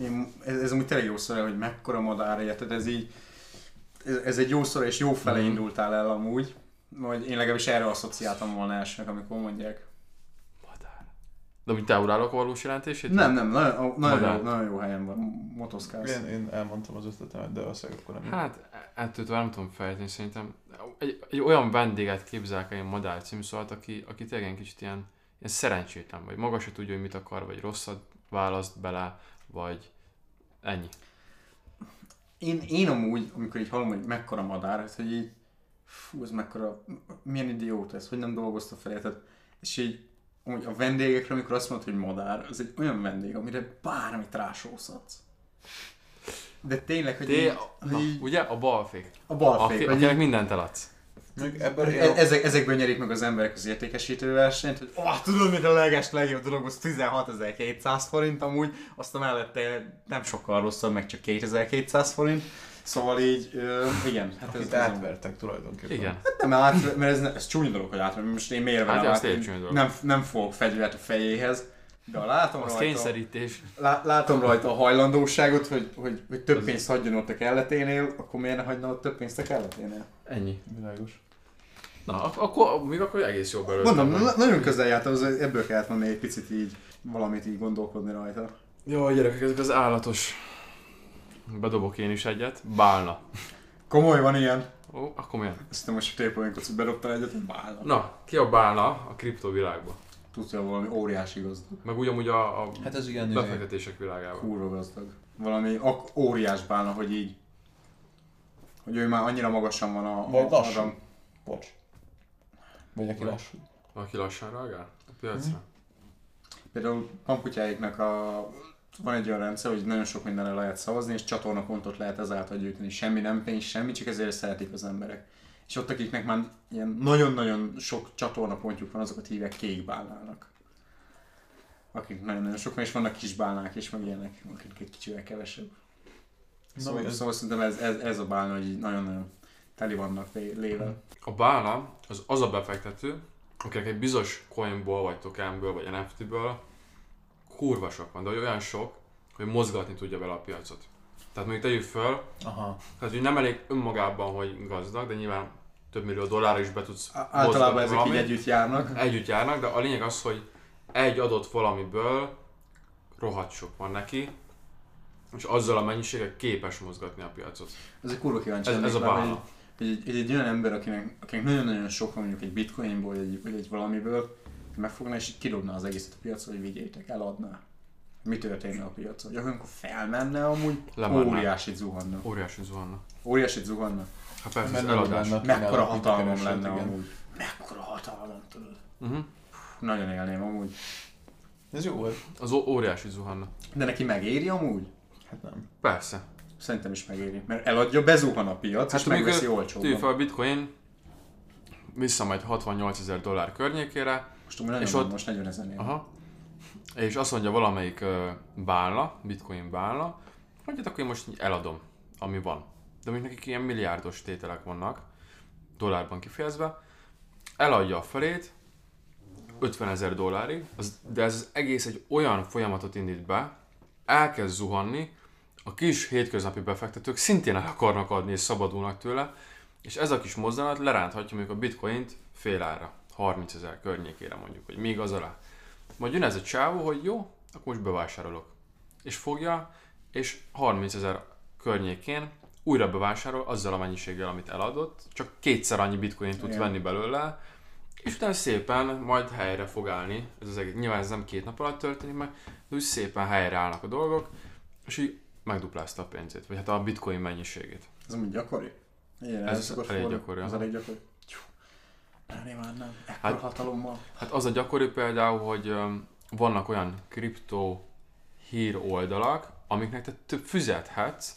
én, ez, ez amúgy tényleg jó szó, hogy mekkora madár, érted? Ez így, ez, ez egy jó szó, és jó fele Mhm. indultál el amúgy. Vagy én legalábbis erre asszociáltam volna elsőnek, amikor mondják. madár. De úgy te urálok a valós jelentését? Nem, nem, nagyon, nagyon, jó, nagyon jó helyen van, motoszkálsz. Én, én elmondtam az ötletemet, de valószínűleg akkor nem. Hát, ettől tovább nem tudom fejteni, szerintem egy, egy olyan vendéget képzelek el, én Madár című szólt, aki, aki tényleg egy kicsit ilyen, ilyen szerencsétlen, vagy maga se tudja, hogy mit akar, vagy rosszat választ bele, vagy ennyi. Én, én amúgy, amikor így hallom, hogy mekkora madár, ez, hogy így, fú, ez mekkora, milyen idióta ez, hogy nem dolgozta fel, érted? És így, amúgy a vendégekre, amikor azt mondod, hogy madár, az egy olyan vendég, amire bármit rásózhatsz. De tényleg, hogy Te, így, na, hogy így ugye? A balfék. a balfék, hogy akinek mindent eladsz. Meg ebből e- ezek, ezekből nyerik meg az emberek az értékesítő versenyt, hogy oh, tudod, mit a leges legjobb dolog, az 16.200 forint amúgy, aztán mellette nem sokkal rosszabb, meg csak 2200 forint. Szóval így, ö, igen, hát ez, Akit ez átvertek tulajdonképpen. Igen. Nem, át, mert ez, ez csúnya dolog, hogy átmegy. Most én miért Hát, az át? dolog. Nem, nem fogok fegyvert a fejéhez, de látom Az rajta, kényszerítés. lá, látom rajta a hajlandóságot, hogy, hogy, hogy több pénzt hagyjon ott a kelleténél, akkor miért ne hagyna ott több pénzt a kelleténél? Ennyi. Világos. Na, ak- akkor, még akkor egész jó belőle. Mondom, na- nagyon közel jártam, az, ebből kellett volna egy picit így valamit így gondolkodni rajta. Jó, gyerekek, ezek az állatos. Bedobok én is egyet. Bálna. Komoly van ilyen. Ó, akkor milyen? Ezt te most a tépolyankot, hogy bedobtál egyet, hogy bálna. Na, ki a bálna a kriptovilágban? Tudja valami óriási gazdag. Meg ugyanúgy a, a Hát ez igen, izé, befektetések világában. Kurva gazdag. Valami ak- óriás bálna, hogy így hogy ő már annyira magasan van a, Vagy a, lassan. a bocs. Vagy Vagy. lassú. Valaki lassan reagál a piacra? Például pamputyáiknak a, van egy olyan rendszer, hogy nagyon sok mindenre lehet szavazni, és csatornapontot lehet ezáltal gyűjteni. Semmi nem pénz, semmi, csak ezért szeretik az emberek. És ott, akiknek már ilyen nagyon-nagyon sok csatornapontjuk van, azokat hívják kékbálnának. Akik nagyon-nagyon sok és vannak kis bálnák is, meg ilyenek, akik egy kicsivel kevesebb. Na, Szóval, ez- szóval szerintem ez, ez, ez a bálna, hogy így nagyon-nagyon teli vannak lé- lével. A bálna az az a befektető, akinek egy bizonyos coinból, vagy tokenből, vagy NFT-ből kurva sok van, de olyan sok, hogy mozgatni tudja vele a piacot. Tehát mondjuk tegyük föl, Aha. tehát hogy nem elég önmagában, hogy gazdag, de nyilván több millió dollár is be tudsz Á- Általában ezek így valamit. együtt járnak. Együtt járnak, de a lényeg az, hogy egy adott valamiből rohadt sok van neki, és azzal a mennyiséggel képes mozgatni a piacot. Ez egy kurva kíváncsi Ez, ez a rá, hogy- bálna. Hogy egy, egy, egy olyan ember, akinek, akinek nagyon-nagyon sok van mondjuk egy bitcoinból, vagy egy, vagy egy valamiből, megfogná és így kidobná az egészet a piacra, hogy vigyétek, eladná. Mi történne a piacon? Hogy amikor felmenne amúgy, Lemenne. óriásit zuhanna. Óriási zuhanna. Óriásit zuhanna. Hát persze, nagyobb eladás. Mekkora hatalmam lenne igen. amúgy. Mekkora hatalmam, tudod. Uh-huh. Nagyon élném amúgy. Ez jó volt. Az ó- óriási zuhanna. De neki megéri amúgy? Hát nem. Persze. Szerintem is megéri. Mert eladja, bezuhan a piac, hát és megveszi olcsóban. fel a bitcoin, visszamegy 68 ezer dollár környékére, Most nagyon és ott- most 40 ezernél. aha, és azt mondja valamelyik ö, bálna, bitcoin bálna, hogy hát akkor én most eladom, ami van. De még nekik ilyen milliárdos tételek vannak, dollárban kifejezve, eladja a felét, 50 ezer dollárig, az, de ez az egész egy olyan folyamatot indít be, elkezd zuhanni, a kis hétköznapi befektetők szintén el akarnak adni és szabadulnak tőle, és ez a kis mozzanat leránthatja mondjuk a bitcoint fél ára, 30 ezer környékére mondjuk, vagy még az alá. Majd jön ez a csávó, hogy jó, akkor most bevásárolok. És fogja, és 30 ezer környékén újra bevásárol azzal a mennyiséggel, amit eladott, csak kétszer annyi bitcoin tud Igen. venni belőle, és utána szépen majd helyre fog állni. Ez az egész, nyilván ez nem két nap alatt történik meg, de úgy szépen helyre állnak a dolgok, és így megduplázta a pénzét, vagy hát a bitcoin mennyiségét. Ez amúgy gyakori? Igen, Ez elég fordulni. gyakori, Ez elég gyakori. Nem, nem, ekkora Hát- hatalommal. Hát az a gyakori például, hogy vannak olyan kriptó hír oldalak, amiknek te több fizethetsz,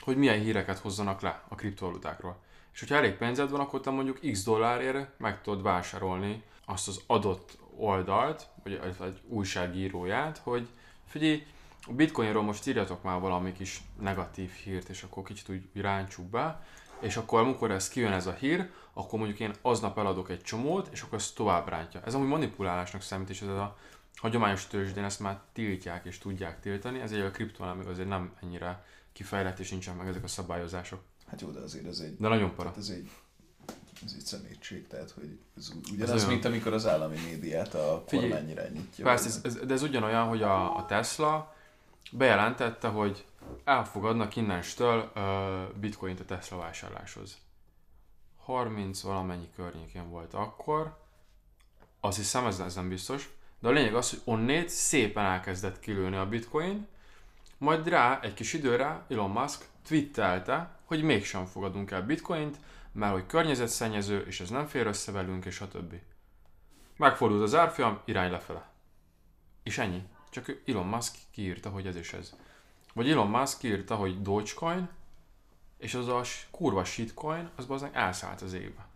hogy milyen híreket hozzanak le a kriptovalutákról. És hogyha elég pénzed van, akkor te mondjuk x dollárért meg tudod vásárolni azt az adott oldalt, vagy egy újságíróját, hogy figyelj, a bitcoinról most írjatok már valami kis negatív hírt, és akkor kicsit úgy, ráncsuk be, és akkor amikor ez kijön ez a hír, akkor mondjuk én aznap eladok egy csomót, és akkor ezt tovább rántja. Ez amúgy manipulálásnak számít, és ez a hagyományos tőzsdén ezt már tiltják és tudják tiltani, ezért a kriptonál még azért nem ennyire kifejlett és nincsen meg ezek a szabályozások. Hát jó, de azért ez egy, De nagyon para. ez egy, ez egy szemétség, tehát hogy ez ugyanaz, olyan. mint amikor az állami médiát a kormány irányítja. Persze, ez, ez, de ez ugyanolyan, hogy a, a Tesla bejelentette, hogy elfogadnak innenstől uh, bitcoint a Tesla vásárláshoz. 30 valamennyi környékén volt akkor, azt hiszem, ez, ez nem biztos, de a lényeg az, hogy onnét szépen elkezdett kilőni a bitcoin, majd rá, egy kis időre Elon Musk twittelte, hogy mégsem fogadunk el bitcoint, mert hogy környezetszennyező, és ez nem fér össze velünk, és a többi. Megfordult az árfolyam, irány lefele. És ennyi. Csak Elon Musk kiírta, hogy ez is ez. Vagy Elon Musk kiírta, hogy Dogecoin, és az a kurva shitcoin, az bazdmeg elszállt az égbe.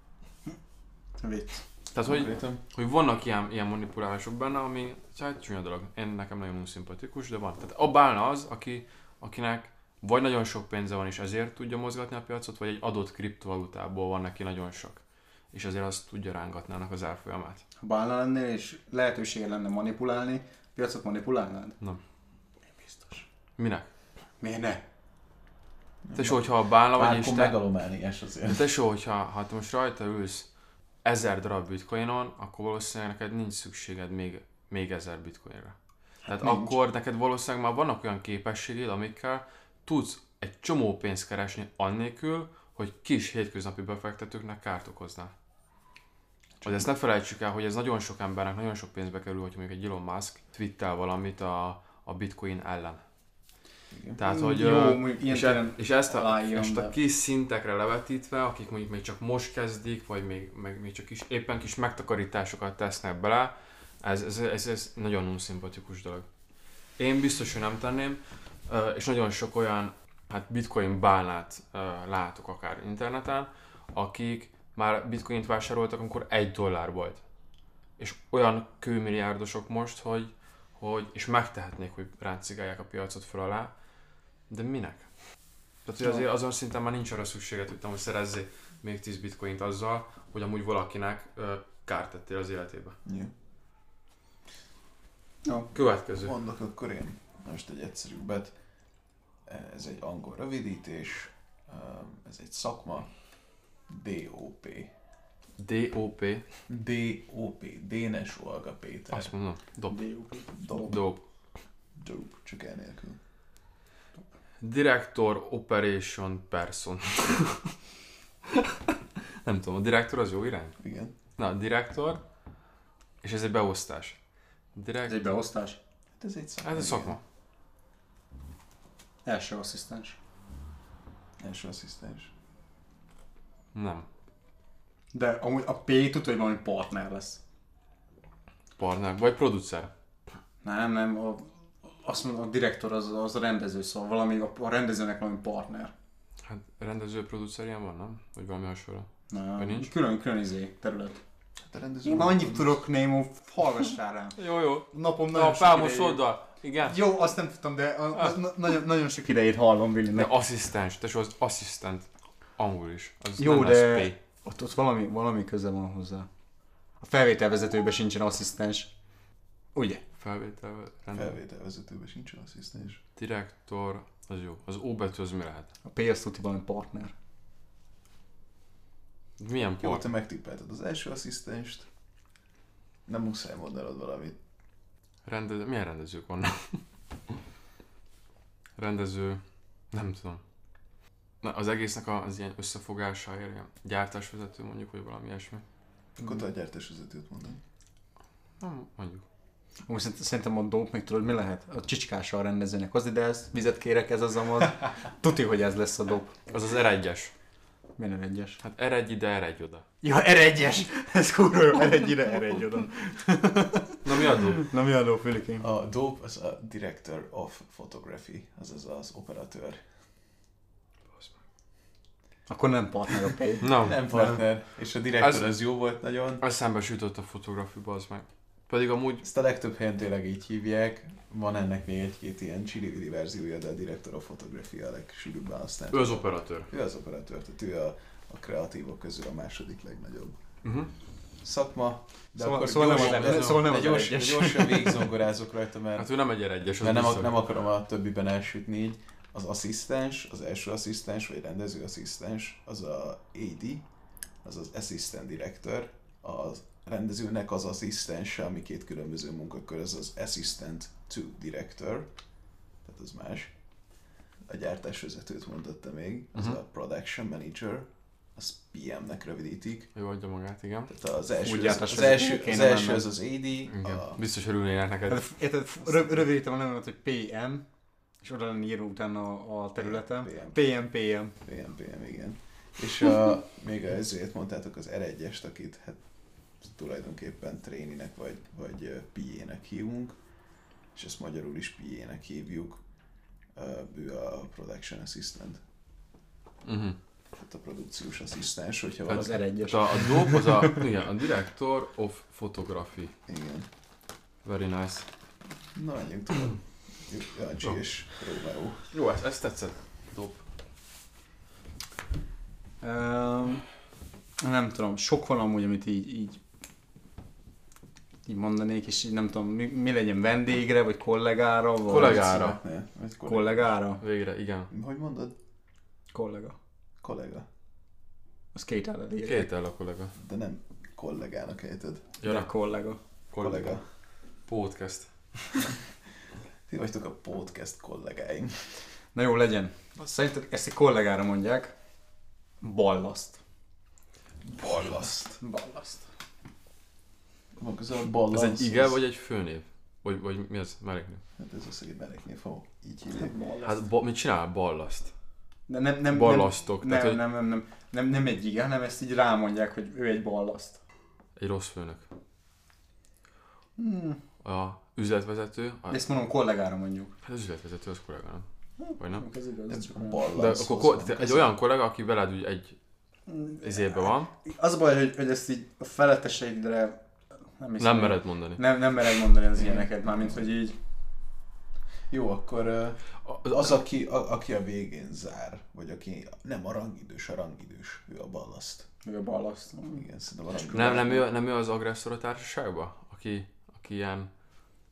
Vicc. Tehát, hogy, hogy vannak ilyen, ilyen manipulálások benne, ami hát csúnya dolog. Én nekem nagyon unszimpatikus, de van. Tehát abba állna az, aki, akinek vagy nagyon sok pénze van, és ezért tudja mozgatni a piacot, vagy egy adott kriptovalutából van neki nagyon sok. És azért azt tudja rángatni annak az árfolyamát. Ha bálna lennél, és lehetősége lenne manipulálni, piacot manipulálnád? Nem. Biztos. Minek? Miért ne? Tesó, hogyha a bálna vagy, és te, megalomániás azért. tesó, hogyha ha te most rajta ülsz ezer darab bitcoinon, akkor valószínűleg neked nincs szükséged még, még ezer bitcoinra. Tehát nincs. akkor neked valószínűleg már vannak olyan képességed, amikkel tudsz egy csomó pénzt keresni annélkül, hogy kis hétköznapi befektetőknek kárt okoznál. Hogy ezt ne felejtsük el, hogy ez nagyon sok embernek nagyon sok pénzbe kerül, hogy mondjuk egy Elon Musk twittel valamit a, a bitcoin ellen. Igen. Tehát, hogy, Jó, ö, és, e, és ezt, a, ezt a kis szintekre levetítve, akik mondjuk még csak most kezdik, vagy még, meg, még csak kis, éppen kis megtakarításokat tesznek bele, ez, ez, ez, ez nagyon unszimpatikus dolog. Én biztos, hogy nem tenném, és nagyon sok olyan hát bitcoin bálnát látok akár interneten, akik már bitcoint vásároltak, amikor egy dollár volt. És olyan kőmilliárdosok most, hogy, hogy és megtehetnék, hogy ráncigálják a piacot föl alá, de minek? Tehát, hogy azért azon szinten már nincs arra szükséged, hogy te most szerezzél még 10 bitcoint azzal, hogy amúgy valakinek ö, kárt tettél az életébe. Ja. Jó. Következő. Mondok akkor én most egy egyszerűbbet. Ez egy angol rövidítés, ez egy szakma, DOP. DOP, DOP, Dénes Olga Péter. azt mondom, dob, Dope. dob. Dope, csak elnélkül. Director Operation Person. Nem tudom, a direktor az jó irány? Igen. Na, a direktor, és ez egy beosztás. Ez Direkt, egy beosztás. Hát ez egy szakma. ez a igen. szakma. Első asszisztens. Első asszisztens. Nem. De amúgy a P tudja, hogy valami partner lesz. Partner, vagy producer. Nem, nem, a, azt mondom, a direktor az, az a rendező, szóval valami, a, a rendezőnek valami partner. Hát rendező, producer ilyen van, nem? Vagy valami hasonló. Nem, Vagy nincs? Külön, külön izé, terület. Hát a rendező... Én annyit tudok, Nemo, hallgassál rám. Jó, jó. Napom Na, nagyon a sok pálmos idejét. oldal. Igen. Jó, azt nem tudtam, de a, a, na- nagyon, nagyon sok idejét hallom De Willinek. asszisztens, tesó, az asszisztent angol is. Az Jó, nem de-. Ott, ott valami, valami köze van hozzá. A felvételvezetőben sincsen asszisztens. Ugye? Felvétel. Felvételvezetőben sincsen asszisztens. Direktor, az jó. Az O betű az mi lehet? A P azt tudja valami partner. Milyen Jó, part? te megtippelted az első asszisztenst. Nem muszáj mondanod valamit. Rendező, milyen rendezők vannak? Rendező, nem tudom. Na, az egésznek a- az ilyen összefogásáért, ilyen gyártásvezető mondjuk, vagy valami ilyesmi. Akkor te a gyártásvezetőt mondod. Nem, mondjuk. Most szerint- szerintem a dope még tudod mi lehet? A csicskással rendezőnek. Az ide ez, vizet kérek, ez az amaz. Tuti, hogy ez lesz a dope. Az az R1-es. Milyen egyes? Hát R1 ide, R1 oda. Ja, R1-es! Ez kurva jó, R1 ide, R1 oda. Na mi a dob? Na mi a dope, Filikém? A DOP az a Director of Photography, azaz az operatőr. Akkor nem partner a P. Na, Nem partner. És a direktor Ez- az jó volt nagyon. eszembe sütött a fotografi, az meg. Pedig amúgy Ezt a legtöbb helyen tényleg így hívják. van ennek még egy-két ilyen csili verziója, de a Director of Photography a legsűrűbben használta. Ő az operatőr. Ő az operatőr, tehát ő a, a kreatívok közül a második legnagyobb Uh-huh. szakma. De Szóval- akkor szóval nem gyorsan, az- de- szóval nem de az gyors, egyes. gyorsan végigzongorázok rajta, mert, Hát ő nem egy egyes, az mert nem, nem akarom a többiben elsütni így. Az asszisztens, az első asszisztens, vagy rendező asszisztens, az a AD, az az Assistant Director, a rendezőnek az asszisztense, ami két különböző munkakör, az az Assistant to Director, tehát az más. A gyártásvezetőt mondotta még, az Mhm. a Production Manager, az PM-nek rövidítik. Jó adja magát, igen. Tehát az első, Úgy az, az, első, az, első az az AD, igen. a, Biztos örülnének neked. Hát, érted, röv, rövidítem a nevemet, hogy PM, és oda lenne írva utána a, területem. PM. PM, PM. PM, PM, igen. És a, még a ezért mondtátok az R1-est, akit hát tulajdonképpen tréninek vagy, vagy ö, PA-nek hívunk, és ezt magyarul is PA-nek hívjuk. Ő a Production Assistant, Uh-huh. tehát a produkciós asszisztens, hogyha Tehát Az valaki... R1-es. A, a DOP az a, igen, a Director of Photography. Igen. Very nice. Na, menjünk tovább. Jancsi Jó. és Rómeó. Jó, ez, ez tetszett. DOP. Um, nem tudom, sok van amúgy, amit így, így, így mondanék, és így nem tudom, mi, mi legyen vendégre, vagy kollégára, vagy Kollégára. Kollega? kollégára? Végre, igen. Hogy mondod? Kollega. Kollega. Az két ellen írják. Két el a kollega. De nem kollégának ejted. Ja, Gyere, kollega. Kollega. Podcast. Ti vagytok a podcast kollégáim. Na jó, legyen. Szerinted ezt egy kollégára mondják. Ballaszt. Ballaszt. Ballaszt. Van közel a Ez ballaszt. egy ige vagy egy főnév? Vagy, vagy mi az? Melléknév? Hát ez az, hogy mereknév, ha így hívják. Hát ba, mit csinál? Ballaszt. De nem, nem, Ballasztok. Nem, Tehát, nem, nem, nem, nem, nem, nem egy ige, hanem ezt így rámondják, hogy ő egy ballaszt. egy rossz főnök. Hmm. A üzletvezető. A, Ezt mondom, kollégára mondjuk. hát az üzletvezető az kollega, nem? Vagy nem? Ez igaz. De csak. De akkor ko- tehát egy olyan kollega, aki veled úgy egy izébe van, Az a baj, hogy, hogy ezt így a feletteseidre nem, hiszem, nem mered mondani. Nem, nem mered mondani az ilyeneket, mármint hogy így. Jó, akkor Az, aki a, aki a végén zár, vagy aki nem a rangidős, a rangidős, ő a ballaszt. Meg a ballaszt. Igen, szerintem a rangidős. nem, nem, ő, nem ő az agresszor a társaságban? Aki, aki ilyen,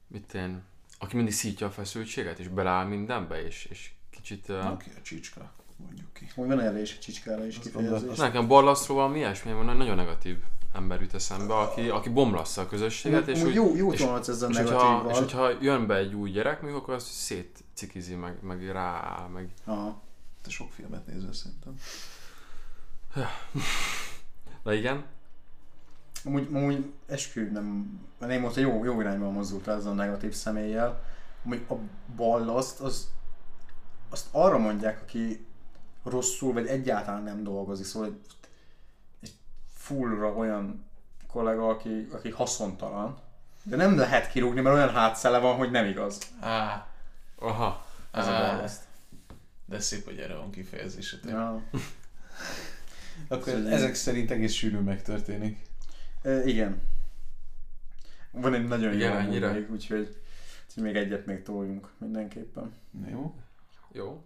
mit én, aki mindig szítja a feszültséget, és beleáll mindenbe, és, és kicsit... Uh, Aki a csicska, mondjuk ki. Úgy van erre is, a csicskára is kifejezés. nekem ballasztról valami ilyesmi, van, nagyon negatív ember jut eszembe, aki, aki bomlassza a közösséget, és, úgy, jó, jó és- ezzel és, hogyha, és hogyha jön be egy új gyerek, mondjuk, akkor azt szétcikizi, meg, meg rááll, meg... Aha. Te sok filmet nézel szerintem. De igen, Amúgy, amúgy eskü nem, mert én most jó, jó irányban mozdult ezzel a negatív személlyel. Amúgy a ballaszt, az, azt arra mondják, aki rosszul, vagy egyáltalán nem dolgozik, szóval egy, egy fullra olyan kollega, aki, aki haszontalan. De nem lehet kirúgni, mert olyan hátszele van, hogy nem igaz. Á, aha, Ez a ballaszt. de szép, hogy erre van kifejezésetek. Ja. Akkor Szóval- ezek szerint egész sűrű megtörténik. E, igen. Van egy nagyon Igen, jó ennyire? még, úgyhogy, úgyhogy még egyet még toljunk mindenképpen. Jó? jó.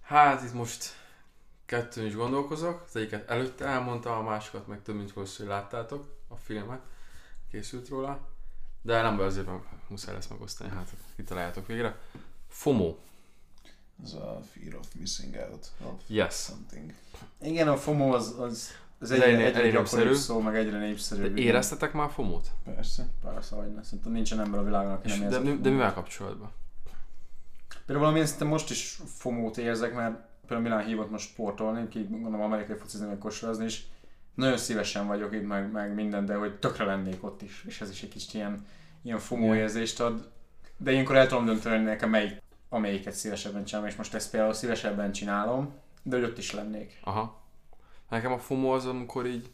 Hát itt most kettőn is gondolkozok, az egyiket előtte elmondtam, a másikat meg több mint hosszú, hogy láttátok a filmet, készült róla, de nem baj, azért meg muszáj lesz megosztani, hát kitaláljátok végre. FOMO, Az a fear of missing out of yes. something. Igen, a FOMO az, az, Ez egyre, elég- egyre elég gyakoribb népszerű. szó, meg egyre De népszerűbb. igen. éreztetek már FOMO-t? Persze. Persze, hogy ne. Szerintem nincsen ember a világon, aki És nem de, mi- de mivel kapcsolatban? Például valamilyen szinten most is FOMO-t érzek, mert például Milán hívott most sportolni, ki gondolom amerikai focizni, meg kosarazni, és nagyon szívesen vagyok itt, meg, meg minden, de hogy tökre lennék ott is, és ez is egy kicsit ilyen, ilyen Igen. érzést ad. De ilyenkor el tudom dönteni, hogy nekem melyik, amelyiket szívesebben csinálom, és most ezt például szívesebben csinálom, de hogy ott is lennék. Aha. Nekem a FOMO az, amikor így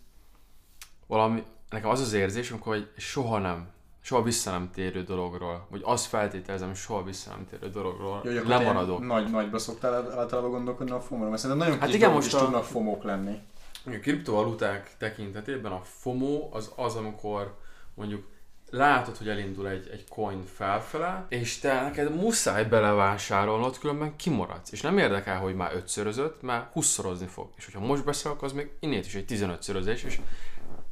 valami, nekem az az érzés, amikor egy soha nem, soha vissza nem térő dologról, vagy azt feltételezem, hogy soha vissza nem térő dologról akkor lemaradok. Nagy, nagyba szoktál általában gondolkodni a FOMO-ra, mert szerintem nagyon Hát igen, most a- tudnak FOMO-k lenni. A kriptovaluták tekintetében a FOMO az az, amikor mondjuk látod, hogy elindul egy, egy coin felfele, és te neked muszáj belevásárolnod, különben kimaradsz. És nem érdekel, hogy már ötszörözött, mert 20-szorozni fog. És hogyha most beszélek, az még innét is egy 15-szörözés, és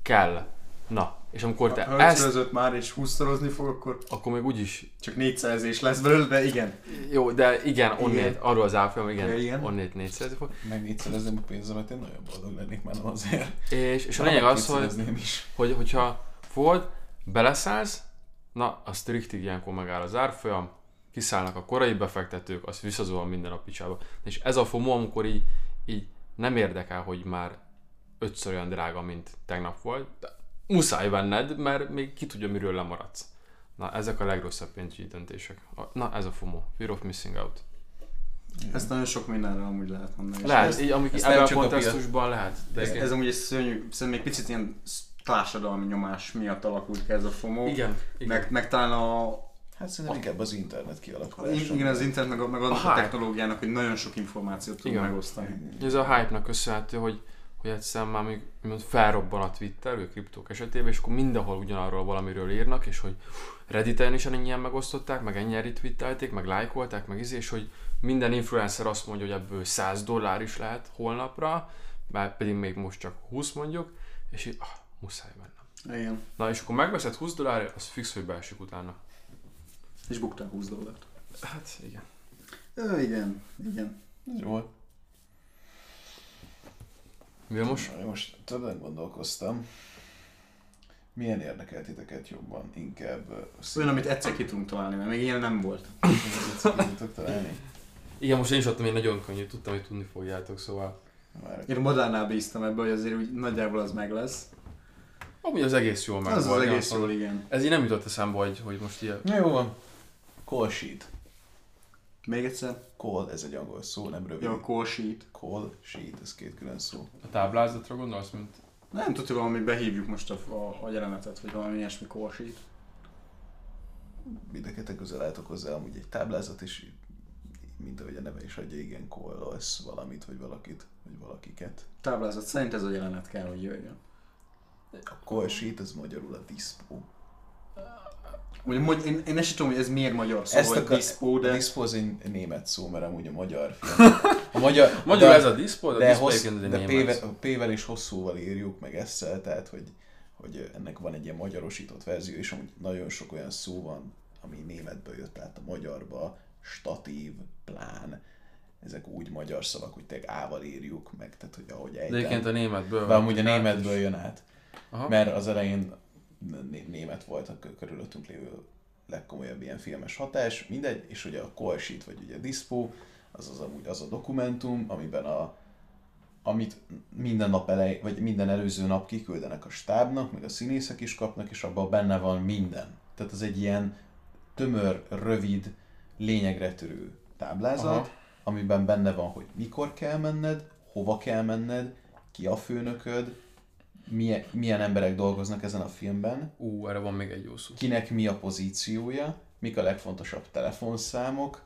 kell. Na, és amikor te Ha ezt, már és 20-szorozni fog, akkor akkor még úgyis csak négyszerzés lesz belőle, de igen. Jó, de igen, onnét, Igen. arról az álfilm, igen, Ja, igen. onnét négyszerezni fog. Meg négyszerezném a pénzemet, én nagyon boldog lennék már nem azért. És, és a lényeg az, hogy, is. hogy, hogyha fogod, beleszállsz, na, az striktig ilyenkor megáll az árfolyam, kiszállnak a korai befektetők, azt visszazol minden a picsába. És ez a FOMO, amikor így, így nem érdekel, hogy már ötször olyan drága, mint tegnap volt, de muszáj venned, mert még ki tudja, miről lemaradsz. Na, ezek a legrosszabb pénzügyi döntések. Na, ez a FOMO. Fear of missing out. Ezt nagyon sok mindenre amúgy lehet mondani. És Lehet, Ez, így, amik ezt ebben a kontextusban lehet. De ez, ez amúgy egy szörnyű, szerintem még picit ilyen társadalmi nyomás miatt alakult ki ez a FOMO. igen, igen. Meg, meg talán a, Hát szerintem inkább az internet kialakulása. igen, az internet meg, a- meg annak A a, technológiának, hogy nagyon sok információt tud Igen. megosztani. Ez a hype-nak köszönhető, hogy, hogy egyszerűen már még felrobban a Twitter, ő kriptók esetében, és akkor mindenhol ugyanarról valamiről írnak, és hogy Redditen is ennyien megosztották, meg ennyien retweetelték, meg lájkolták, meg izé, és hogy minden influencer azt mondja, hogy ebből 100 dollár is lehet holnapra, már pedig még most csak 20 mondjuk, és így, ah, muszáj vennem. Igen. Na és akkor megveszed 20 dollár, az fix, hogy beesik utána. És buktál 20 dollárt. Hát igen. Ö, igen, igen. Ez jó. Mi a most? Többen gondolkoztam. Milyen érdekel titeket jobban? Inkább Olyan, amit egyszer ki tudunk találni, mert még ilyen nem volt. színeket tudtok találni? Igen, most én is adtam egy nagyon könnyű, tudtam, hogy tudni fogjátok, szóval Már Én modernál bíztam ebbe, hogy azért úgy nagyjából az meg lesz. Amúgy az egész jól meg Az az volt, egész nem? jól, igen. Ez így nem jutott eszembe, hogy, hogy most ilyen... Na jó van. Call sheet. Még egyszer? Call, ez egy angol szó, nem rövid. Ja, call sheet. Call sheet, ez két külön szó. A táblázatra gondolsz, mint... Nem tudjuk, valami behívjuk most a, a, a jelenetet, vagy valami ilyesmi call sheet. Mindenketek közel álltok hozzá, amúgy egy táblázat is, mint ahogy a neve is adja, igen, call valamit, vagy valakit, vagy valakiket. Táblázat szerint ez a jelenet kell, hogy jöjjön. A sheet, az magyarul a diszpó. Ugye, én, én sem tudom, hogy ez miért magyar szó, Ezt vagy akar- diszpó, A de... diszpó az egy német szó, mert amúgy a magyar film. A magyar, Magyar de- ez a diszpó, de, de, a diszpó hossz, de német P-vel, P-vel és hosszúval írjuk, meg esszel, tehát hogy, hogy ennek van egy ilyen magyarosított verzió, és amúgy nagyon sok olyan szó van, ami németből jött át a magyarba, statív, plán, ezek úgy magyar szavak, hogy tényleg ával írjuk meg, tehát hogy ahogy De egyébként ejtem. a németből... De amúgy a németből jön át. Aha. Mert az elején né- német volt a kö- körülöttünk lévő legkomolyabb ilyen filmes hatás, mindegy, és ugye a call sheet, vagy ugye a diszpó, az az amúgy az a dokumentum, amiben a, amit minden nap elej, vagy minden előző nap kiküldenek a stábnak, meg a színészek is kapnak, és abban benne van minden. Tehát az egy ilyen tömör, rövid, lényegre törő táblázat. Aha. amiben benne van, hogy mikor kell menned, hova kell menned, ki a főnököd, milyen, milyen emberek dolgoznak ezen a filmben, Ú, erre van még egy jó szó. kinek mi a pozíciója, mik a legfontosabb telefonszámok,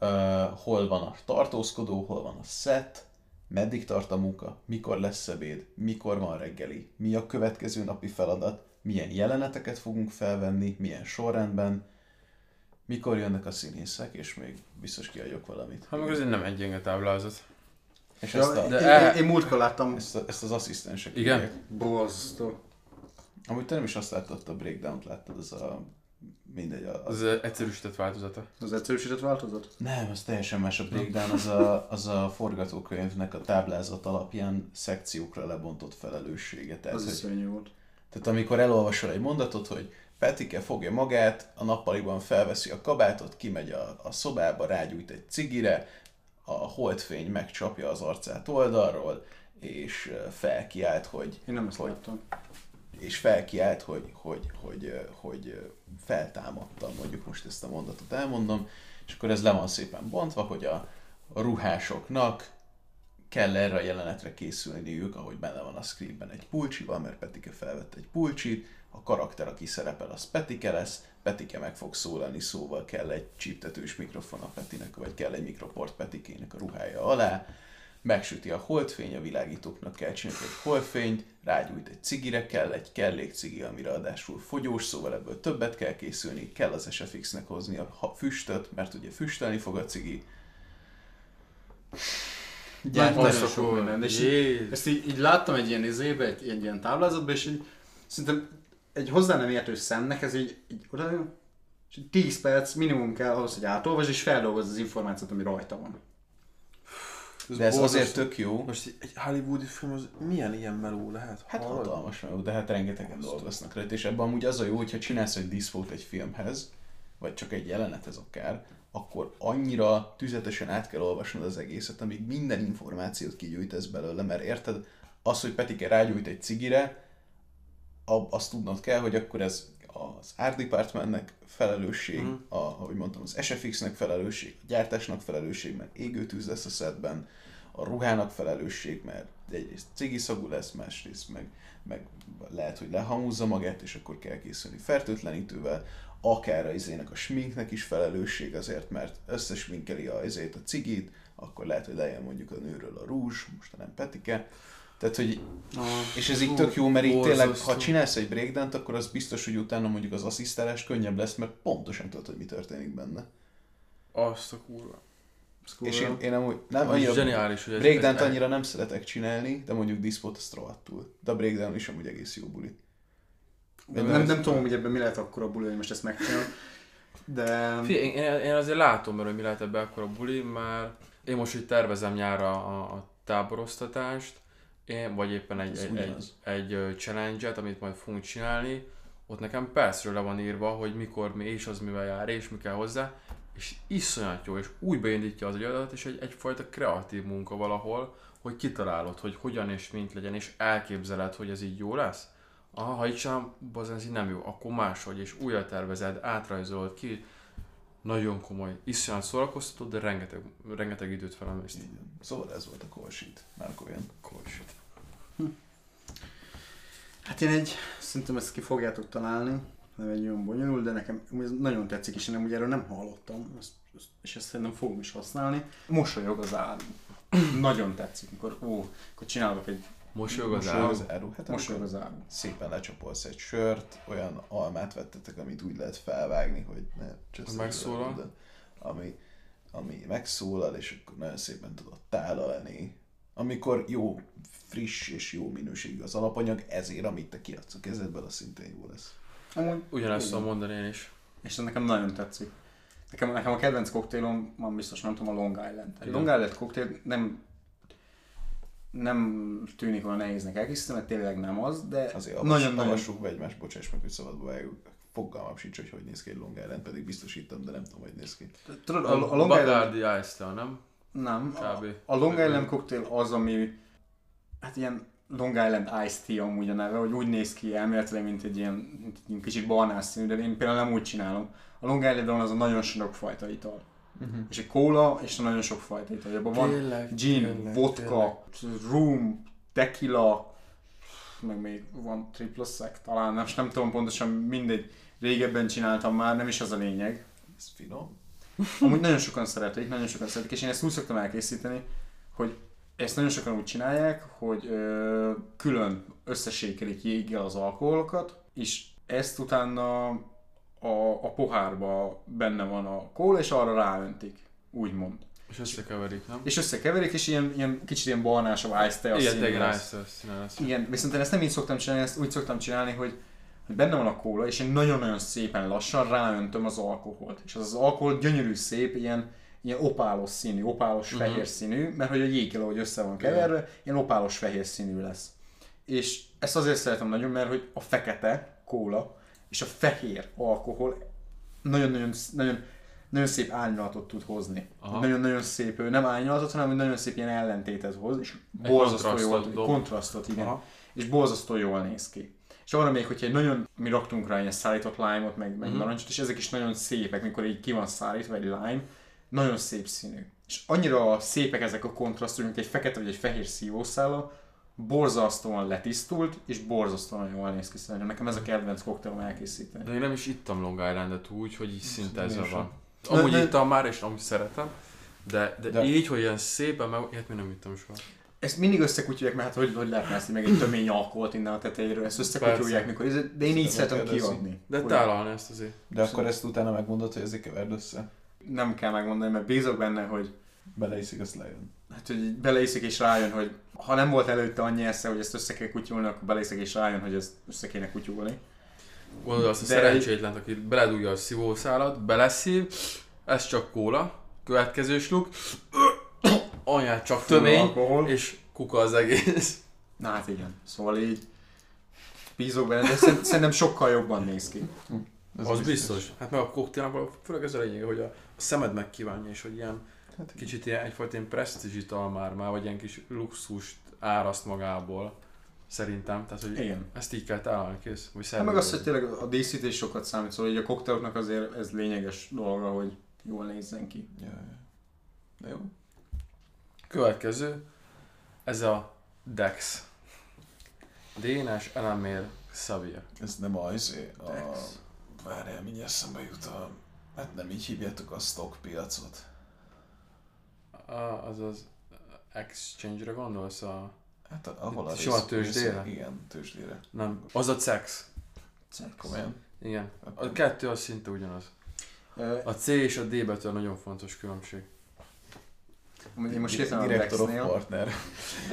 uh, hol van a tartózkodó, hol van a set, meddig tart a munka, mikor lesz ebéd, mikor van reggeli, mi a következő napi feladat, milyen jeleneteket fogunk felvenni, milyen sorrendben, mikor jönnek a színészek, és még biztos kiadjuk valamit. Hát meg azért nem egy gyenge táblázat. És Ja, ezt, a, de én, el- én, én múltkor láttam, ezt, a, ezt az asszisztensek Igen? borzasztó. Amúgy te nem is azt láttad, a breakdown-t láttad, az a mindegy, a, Az egyszerűsített változata. Az egyszerűsített változat? Nem, az teljesen más a breakdown, az a, az a forgatókönyvnek a táblázat alapján szekciókra lebontott felelőssége. Tehát, Az hogy, volt. tehát amikor elolvasol egy mondatot, hogy Petike fogja magát, a nappaliban felveszi a kabátot, kimegy a, a szobába, rágyújt egy cigire, a holdfény megcsapja az arcát oldalról, és felkiált, hogy Én nem ezt Hogy? láttam. és felkiált, hogy, hogy, hogy, hogy, hogy feltámadta, mondjuk most ezt a mondatot elmondom, és akkor ez le van szépen bontva, hogy a, a ruhásoknak kell erre a jelenetre készülniük, ahogy benne van a scriptben egy pulcsival, mert Petike felvett egy pulcsit, a karakter, aki szerepel, az Petike lesz, Petike meg fog szólalni, szóval kell egy csíptetős mikrofon a Petinek, vagy kell egy mikroport Petikének a ruhája alá, megsüti a holdfény, a világítóknak kell csinálni egy holdfényt, rágyújt egy cigire, kell egy kellék cigi, ami ráadásul fogyós, szóval ebből többet kell készülni, kell az SFX-nek hozni a ha- füstöt, mert ugye füstölni fog a cigi. Gyártani sok minden. És így, ezt így, így, láttam egy ilyen izébe, egy, egy ilyen táblázatban, és így szerintem egy hozzá nem értő szemnek ez így, így oda jön, és így 10 perc minimum kell ahhoz, hogy átolvasd, és feldolgozz az információt, ami rajta van. De ez azért borzasztó. tök jó, Most egy hollywoodi film az milyen ilyen meló lehet? Hát Hallod? hatalmas meló, de hát rengetegen dolgoznak rajta, és ebben amúgy az a jó, hogyha csinálsz egy diszfót egy filmhez, vagy csak egy jelenethez akár, akkor annyira tüzetesen át kell olvasnod az egészet, amíg minden információt kigyújtasz belőle, mert érted, az, hogy Petike rágyújt egy cigire, azt tudnod kell, hogy akkor ez az Art Departmentnek felelősség, Mhm. a, ahogy mondtam, az SFX-nek felelősség, a gyártásnak felelősség, mert égőtűz lesz a szedben, a ruhának felelősség, mert egyrészt cigiszagú lesz, másrészt meg, meg lehet, hogy lehamúzza magát, és akkor kell készülni fertőtlenítővel, akár a izének a sminknek is felelősség azért, mert összesminkeli a izét a cigit, akkor lehet, hogy lejön mondjuk a nőről a rúzs, most nem Petike. Tehát, hogy és ez így tök jó, mert így tényleg, ha csinálsz egy breakdance akkor az biztos, hogy utána mondjuk az asszisztálás könnyebb lesz, mert pontosan tudod, hogy mi történik benne. Azt a kurva. És én, én amúgy nem Ez annyira... zseniális, hogy Breakdance annyira nem szeretek csinálni, de mondjuk diszpót azt rohadtul. De a breakdown is amúgy egész jó buli. Nem, nem, nem tudom, hogy ebben mi lehet akkor a buli, hogy most ezt megcsinálom. De... Figyelj, én, én, azért látom, mert hogy mi lehet ebbe akkor a buli, mert én most így tervezem nyára a, a táboroztatást, én, vagy éppen egy, Ez egy, egy, egy challenge-et, amit majd fogunk csinálni, ott nekem percről le van írva, hogy mikor mi és az mivel jár, és mi kell hozzá, és iszonyat jó, és úgy beindítja az agyadat, és egy, egyfajta kreatív munka valahol, hogy kitalálod, hogy hogyan és mint legyen, és elképzeled, hogy ez így jó lesz. Aha, ha így sem, bazen, ez így nem jó, akkor máshogy, és újra tervezed, átrajzolod ki, nagyon komoly, iszonyat szórakoztató, de rengeteg, rengeteg időt felemészt. Így van. Szóval ez volt a Colsheet. Márk olyan. Hát én egy, szerintem ezt ki fogjátok találni, nem egy olyan bonyolult, de nekem ez nagyon tetszik, és én nem, ugye erről nem hallottam, ezt, ezt, és ezt szerintem fogom is használni. Mosolyog az áru. nagyon tetszik, amikor, ó, akkor csinálok egy Mosolyog az áll. az áru. Hát mosolyog az áru. szépen lecsapolsz egy sört, olyan almát vettetek, amit úgy lehet felvágni, hogy ne Megszólal. ami, ami megszólal, és akkor nagyon szépen tudod tálalni. Amikor jó, friss és jó minőségű az alapanyag, ezért amit te kiadsz a kezedből, az szintén jó lesz. Amúgy, Ugyanezt tudom mondani én is. És ez nekem nagyon tetszik. Nekem, nekem a kedvenc koktélom, van biztos nem tudom, a Long Island. Egy Igen. Long Island koktél nem nem tűnik olyan nehéznek elkészíteni, mert tényleg nem az, de Azért nagyon, nagyon, avassuk be egymást, bocsáss meg, hogy szabadba vágjuk. Fogalmam sincs, hogy hogy néz ki egy Long Island, pedig biztosítom, de nem tudom, hogy néz ki. Tudod, A, a, a Long Island... Bacardi Ice nem? Nem, a, Kb. a Long Island koktél az, ami hát ilyen Long Island Iced Tea amúgy a neve, hogy úgy néz ki elméletileg, mint egy ilyen, mint egy ilyen kicsit barnás színű, de én például nem úgy csinálom. A Long Island az a nagyon sok fajta ital. Uh-huh. És egy kóla, és a nagyon sok fajta ital. Abban van gin, tényleg, vodka, rum, tequila, meg még van triple sec, talán nem, nem tudom pontosan, mindegy. Régebben csináltam már, nem is az a lényeg. Ez finom. Amúgy nagyon sokan szeretik, nagyon sokan szeretik, és én ezt úgy szoktam elkészíteni, hogy ezt nagyon sokan úgy csinálják, hogy ö, külön összesékelik jéggel az alkoholokat, és ezt utána a, a pohárba benne van a kóla, és arra ráöntik, úgymond. És összekeverik, nem? És összekeverik, és ilyen, ilyen kicsit ilyen barnásabb ice tea Igen. Igen, viszont én ezt nem így szoktam csinálni, ezt úgy szoktam csinálni, hogy, hogy benne van a kóla, és én nagyon-nagyon szépen lassan ráöntöm az alkoholt. És az az alkohol gyönyörű szép, ilyen, ilyen opálos színű, opálos Mhm. fehér színű, mert hogy a jéggel, ahogy össze van keverve, ilyen opálos fehér színű lesz. És ezt azért szeretem nagyon, mert hogy a fekete kóla és a fehér alkohol nagyon-nagyon, nagyon, nagyon szép árnyalatot tud hozni. Nagyon-nagyon szép, nem árnyalatot, hanem nagyon szép ilyen ellentétet hoz, és borzasztó jól, kontrasztot, igen Aha. és borzasztó jól néz ki. És arra még, hogyha egy nagyon, mi raktunk rá ilyen szállított lime-ot, meg, meg Mhm. narancsot, és ezek is nagyon szépek, mikor így ki van szállítva egy lime, nagyon szép színű. És annyira szépek ezek a kontrasztok, mint egy fekete vagy egy fehér szívószála, borzasztóan letisztult, és borzasztóan jól néz ki szerintem. Nekem ez a kedvenc koktélom elkészíteni. De én nem is ittam Long Island-et úgy, hogy így szinte sem. van. Amúgy ittam már, és amúgy szeretem, De, de, De- így, hogy ilyen szépen meg... Ilyet még nem vittem soha. Ezt mindig összekutyulják, mert hát hogy, hogy lehetne ezt meg egy tömény alkoholt innen a tetejéről, ezt összekutyulják, mikor, ez- de én így szeretem kiadni. De tálalni ezt azért. De akkor ezt utána megmondod, hogy ezért keverd össze. Nem kell megmondani, mert bízok benne, hogy Beleiszik, azt lejön. Hát, hogy beleiszik és rájön, hogy ha nem volt előtte annyi esze, hogy ezt össze kell kutyulni, akkor beleiszik és rájön, hogy ezt össze kéne kutyulni. Gondolod azt a De- szerencsétlent, aki beledugja a szívószálat, beleszív, ez csak kóla, következő sluk, anyát csak tömény, Alkohol. és kuka az egész. Na hát igen, szóval így bízok benne, de szerint- szerintem sokkal jobban néz ki. Ez az biztos. Hát meg a koktélnak, főleg ez a lényeg, hogy a, a szemed megkívánja, és hogy ilyen Hát, kicsit ilyen, egyfajta ilyen presztízs ital már, már, vagy ilyen kis luxust áraszt magából. Szerintem. Tehát, hogy Igen. ezt így kell találni, kész. Vagy Hát meg az, hogy tényleg a díszítés sokat számít, szóval így a koktéloknak azért ez lényeges dolga, hogy jól nézzen ki. Ja, ja. De jó. Következő, ez a Dex. Dénes Elemér Xavier. Ez nem az, a... Dex. Várjál, mindjárt eszembe jut a... Hát nem így hívjátok a stock piacot. A, az az Exchange-re gondolsz? A... Hát a- ahol a rész- tőzsdére? Igen, tőzsdére. Nem, az a CEX. Komolyan. Igen. A Akkor- kettő az szinte ugyanaz. A C és a D betű a nagyon fontos különbség. Én most hirtelen a Director of Partner.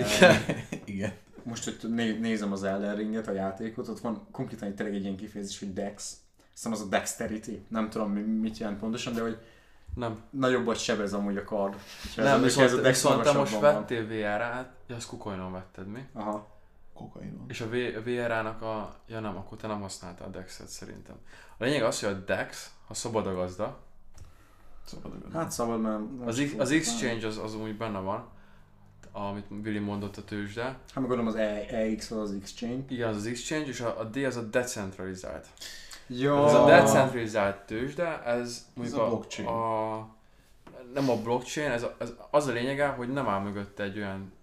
Igen. most, hogy né- nézem az Elden Ringet, a játékot, ott van konkrétan egy, tényleg egy ilyen kifejezés, hogy Dex. Aztán az a Dexterity. Nem tudom, mi- mit jelent pontosan, de hogy Nem. nagyobbat sebez amúgy a kard. Hogyha nem, viszont, ez a Dex viszont te most vettél VR-át, ja, azt kukolynon vetted mi? Aha. Kokainon. És a V- VR-nak a... Ja nem, akkor te nem használtál a Dex-et szerintem. A lényeg az, hogy a Dex, ha szabad a gazda, Szabad Hát szabad, mert... az, X- az Exchange az, az úgy benne van, amit Willy mondott a tőzsde. Hát meg gondolom az E- EX az az Exchange. Igen, az az Exchange, és a, a D az a decentralizált. Jó. Ez a decentralizált tőzsde, ez mondjuk a blockchain. A, nem a blockchain, ez, a, ez az a lényege, hogy nem áll mögötte egy olyan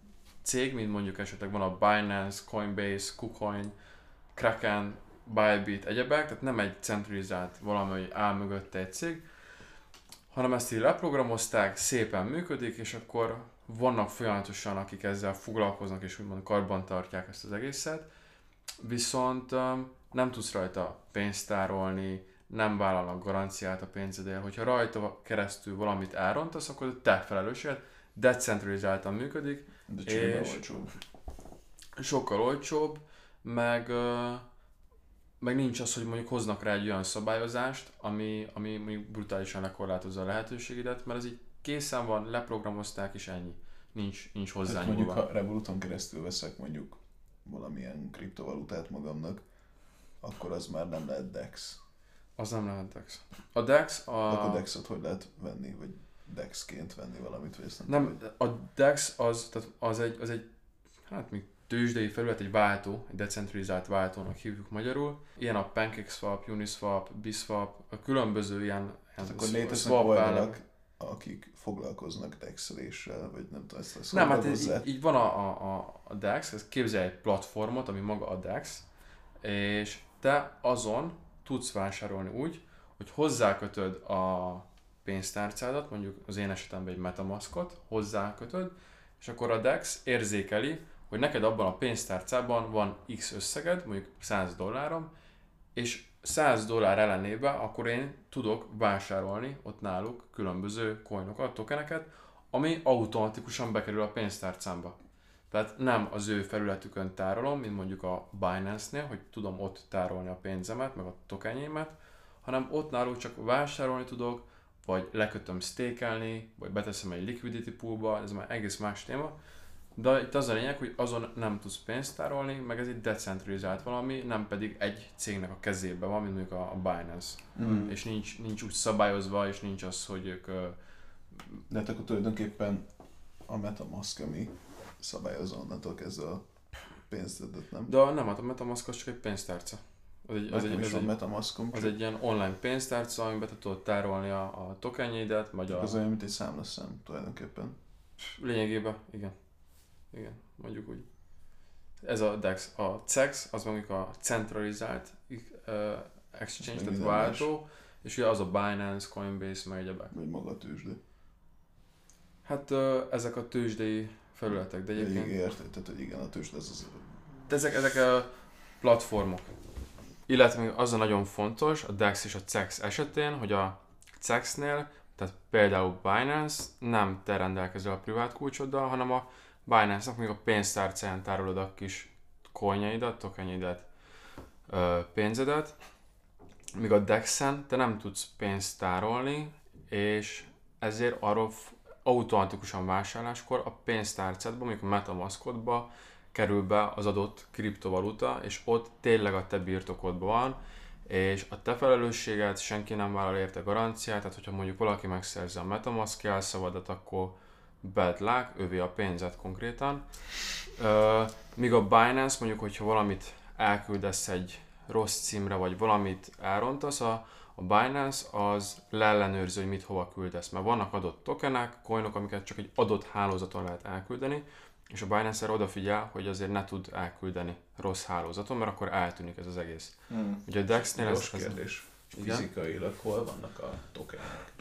cég, mint mondjuk esetleg van a Binance, Coinbase, KuCoin, Kraken, Bybit, egyebek, tehát nem egy centralizált valami, hogy áll mögötte egy cég, hanem ezt így leprogramozták, szépen működik, és akkor vannak folyamatosan, akik ezzel foglalkoznak, és úgymond karban tartják ezt az egészet, viszont nem tudsz rajta pénzt tárolni, nem vállalnak garanciát a pénzedért, hogyha rajta keresztül valamit elrontasz, akkor te felelősséged, decentralizáltan működik, De És- olcsóbb. sokkal olcsóbb, meg, meg nincs az, hogy mondjuk hoznak rá egy olyan szabályozást, ami, ami mondjuk brutálisan lekorlátozza a lehetőségedet, mert ez így készen van, leprogramozták és ennyi. Nincs, nincs Tehát hozzá mondjuk, nyúlva. ha Revoluton keresztül veszek mondjuk valamilyen kriptovalutát magamnak, akkor az már nem lehet DEX. Az nem lehet Dex. A Dex A... A... DEX-ot hogy lehet venni, vagy DEX-ként venni valamit, vagy ezt nem, Nem, tudom, a DEX az, tehát az egy, az egy, hát még tőzsdei felület, egy váltó, egy decentralizált váltónak hívjuk magyarul. Ilyen a PancakeSwap, Uniswap, Biswap, a különböző ilyen, Tehát akkor léteznek oldalak, akik foglalkoznak dexeléssel, vagy nem tudom, ezt, ezt Nem, hát hozzá. így, így van a, a, a, a DEX, ez képzelj egy platformot, ami maga a DEX, és te azon tudsz vásárolni úgy, hogy hozzákötöd a pénztárcádat, mondjuk az én esetemben egy Metamaskot, hozzákötöd, és akkor a DEX érzékeli, hogy neked abban a pénztárcában van X összeged, mondjuk 100 dollárom, és 100 dollár ellenébe akkor én tudok vásárolni ott náluk különböző coinokat, tokeneket, ami automatikusan bekerül a pénztárcámba. Tehát nem az ő felületükön tárolom, mint mondjuk a Binance-nél, hogy tudom ott tárolni a pénzemet, meg a tokenjémet, hanem ott náluk csak vásárolni tudok, vagy lekötöm stékelni, vagy beteszem egy liquidity poolba, ez már egész más téma. De itt az a lényeg, hogy azon nem tudsz pénzt tárolni, meg ez egy decentralizált valami, nem pedig egy cégnek a kezébe van, mint mondjuk a a Binance. Mm. És nincs, nincs úgy szabályozva, és nincs az, hogy ők De hát akkor tulajdonképpen a Metamask, ami szabályozza onnantól kezdve a pénzedet, nem? De nem, hát a Metamask az csak egy pénztárca. Az egy, az Nekem egy, az egy, Metamaskom, az egy ilyen online pénztárca, amiben te tudod tárolni a, a tokenjeidet, vagy a... az olyan, mint egy számlaszám tulajdonképpen. Lényegében, igen. Igen, mondjuk úgy. Ez a DEX. A CEX, az mondjuk a centralizált uh, exchange, tehát minden más. váltó, és ugye az a Binance, Coinbase, meg egyebek. Vagy maga a tőzsde. Hát ö, ezek a tőzsdei felületek, de egyébként... Érted, tehát hogy igen, a tőzsde ez az... De ezek, ezek a platformok. Illetve még az a nagyon fontos a DEX és a CEX esetén, hogy a CEX-nél, tehát például Binance, nem te rendelkezel a privát kulcsoddal, hanem a Binance-nak még a pénztárcáján tárolod a kis coinjaidat, tokenjaidat, pénzedet, míg a DEX-en te nem tudsz pénzt tárolni, és ezért arról automatikusan vásárláskor a pénztárcádba, mondjuk a Metamaskodba kerül be az adott kriptovaluta, és ott tényleg a te birtokodban van, és a te felelősséget senki nem vállal érte garanciát, tehát hogyha mondjuk valaki megszerzi a Metamask jelszavadat, akkor bad luck, övé a pénzet konkrétan. Ö, míg a Binance mondjuk, hogyha valamit elküldesz egy rossz címre, vagy valamit elrontasz, a, a Binance az leellenőrzi, hogy mit hova küldesz, mert vannak adott tokenek, coinok, amiket csak egy adott hálózaton lehet elküldeni, és a Binance erre odafigyel, hogy azért ne tud elküldeni rossz hálózaton, mert akkor eltűnik ez az egész. Hmm. Ugye a DEX-nél ez, ez kérdés. Igen? Fizikailag hol vannak a tokenek?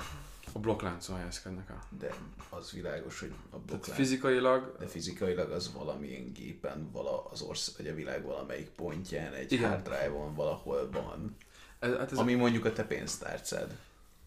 A blokkláncon helyezkednek el. De az világos, hogy a Tehát blokklánc... fizikailag De fizikailag az valamilyen gépen, vala az ország, vagy a világ valamelyik pontján, egy Igen. hard drive-on valahol van. ez, hát ez, Ami mondjuk a te pénztárcád.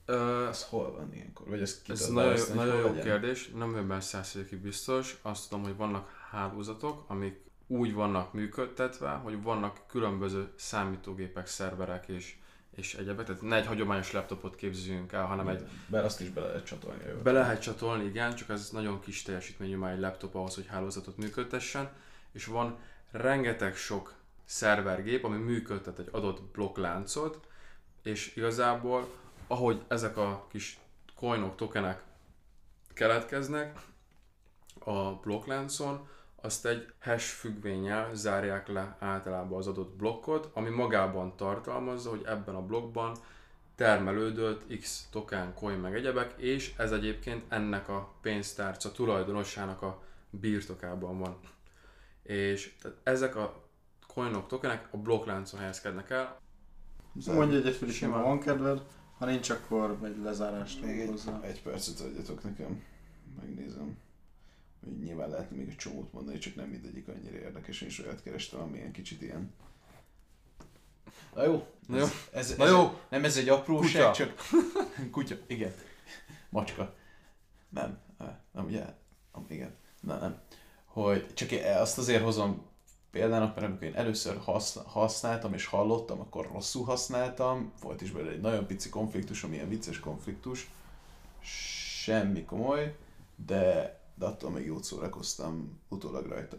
ö, Az hol van ilyenkor? Vagy Ez tudod nagyon, hogy nagyon jó legyen? kérdés, nem benne százszerzékig biztos. Azt tudom, hogy vannak hálózatok, amik úgy vannak működtetve, hogy vannak különböző számítógépek, szerverek és, és egyebek. Tehát ne egy hagyományos laptopot képzeljünk el, hanem egy Bár azt is bele lehet csatolni. a jövőt. be lehet csatolni, igen, csak ez nagyon kis teljesítményű már egy laptop ahhoz, hogy hálózatot működtessen, és van rengeteg sok szervergép, ami működtet egy adott blokkláncot, és igazából, ahogy ezek a kis coinok, tokenek keletkeznek a blokkláncon, azt egy hash függvényel zárják le általában az adott blokkot, ami magában tartalmazza, hogy ebben a blokkban termelődött X token, coin meg egyebek, és ez egyébként ennek a pénztárca tulajdonosának a birtokában van. És tehát ezek a coinok, tokenek a blokkláncon helyezkednek el. Mondj egyet, Fili, Simán. ha van kedved, ha nincs, akkor egy lezárást Még egy, hozzá. egy percet adjatok nekem. Megnézem. Nyilván lehetne még egy csomót mondani, csak nem mindegyik annyira érdekes. Én is olyat kerestem, ami ilyen kicsit ilyen... Na jó. Na jó. Ez, ez, Na ez, jó. Nem ez egy apróság, Kutya. csak... Kutya, igen. Macska. Nem. Nem, ugye? Nem, igen. Na, nem. Hogy csak azt azért hozom példának, mert amikor én először haszn- használtam és hallottam, akkor rosszul használtam. Volt is belőle egy nagyon pici konfliktus, ami ilyen vicces konfliktus. Semmi komoly, de, de attól még jót szórakoztam utólag rajta.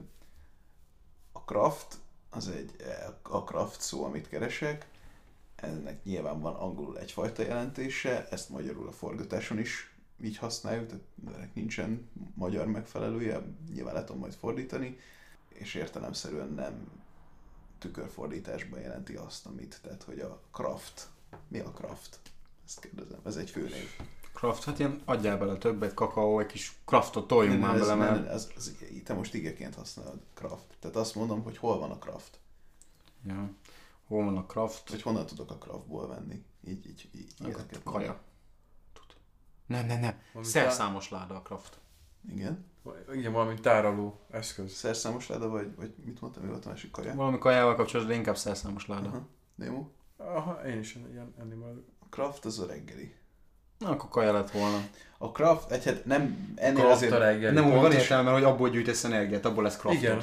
A craft, az egy, a craft szó, amit keresek, ennek nyilván van angolul egyfajta jelentése, ezt magyarul a forgatáson is így használjuk, tehát ennek nincsen magyar megfelelője, nyilván le majd fordítani, és értelemszerűen nem tükörfordításban jelenti azt, amit, tehát hogy a craft, mi a craft? Ezt kérdezem, ez egy főnév. Craft, hát ilyen adjál bele többet, kakaó, egy kis craftot toljunk már ez, bele, nem, mert... ez, ez, te most igeként használod craft. Tehát azt mondom, hogy hol van a craft. Ja. Hol van a craft? Hogy honnan tudok a craftból venni. Így, így, így. Ilyeneket a kaja. Tud. Nem, nem, nem. Valami Szerszámos láda a craft. Igen. igen, valami tároló eszköz. Szerszámos láda, vagy, vagy mit mondtam, mi volt a másik kaja? Valami kajával kapcsolatban de inkább szerszámos láda. Aha. Nemo? Aha, én is ilyen enni már. A craft az a reggeli. Na, akkor kaja lett volna. A craft, egy hát nem, ennél Craft azért, reggeli. nem úgy van értelme, hogy abból gyűjtesz energiát, abból lesz craftod. Igen,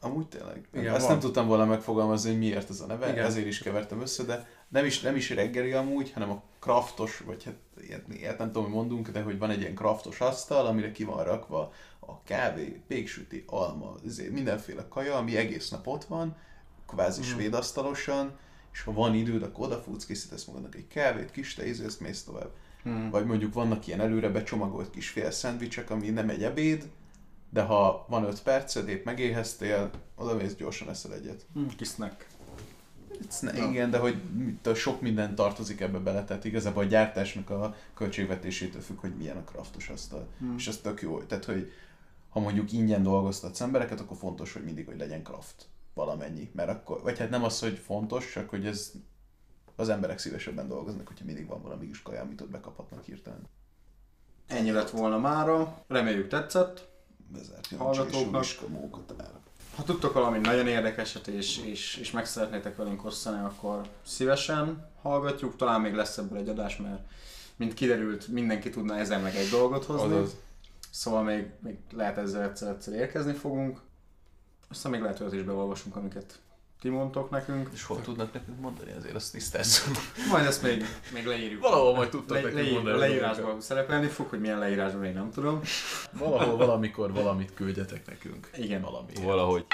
amúgy tényleg. Igen, Ezt van. nem tudtam volna megfogalmazni, hogy miért ez a neve, Igen. Ezért is kevertem össze, de nem is, nem is reggeli amúgy, hanem a craftos, vagy hát ilyet, ilyet nem tudom, hogy mondunk, de hogy van egy ilyen craftos asztal, amire ki van rakva a kávé, péksüti, alma, izé, mindenféle kaja, ami egész nap ott van, kvázi Mhm. mm. svéd asztalosan, és ha van időd, akkor odafutsz, készítesz magadnak egy kávét, kis te ízélsz, mész tovább. Hmm. Vagy mondjuk vannak ilyen előre becsomagolt kis fél szendvicsek, ami nem egy ebéd, de ha van 5 perced, épp megéheztél, oda mész gyorsan eszel egyet. Hmm, kis snack. Ne, Ja. Igen, de hogy mit- sok minden tartozik ebbe bele, tehát igazából a gyártásnak a költségvetésétől függ, hogy milyen a craftos asztal. Hmm. És ez tök jó, tehát hogy ha mondjuk ingyen dolgoztatsz embereket, akkor fontos, hogy mindig, hogy legyen craft valamennyi. Mert akkor, vagy hát nem az, hogy fontos, csak hogy ez az emberek szívesebben dolgoznak, hogyha mindig van valami kis kaja, amit ott bekaphatnak hirtelen. Ennyi. lett volna mára. Reméljük tetszett. Bezárti a Hallgatóknak. Ha tudtok valami nagyon érdekeset és, és, és meg szeretnétek velünk osztani, akkor szívesen hallgatjuk. Talán még lesz ebből egy adás, mert mint kiderült, mindenki tudna ezen meg egy dolgot hozni. Azaz. Szóval még, még lehet ezzel egyszer-egyszer érkezni fogunk. Aztán még lehet, hogy is beolvasunk, amiket ti mondtok nekünk. És hol tudnak nekünk mondani, azért azt tisztázzuk. Majd ezt még, még leírjuk. Valahol majd tudtok Le, nekünk leír, mondani. leírásban szerepelni fog, hogy milyen leírásban még nem tudom. Valahol, valamikor valamit küldjetek nekünk. Igen. Valami. Valahogy.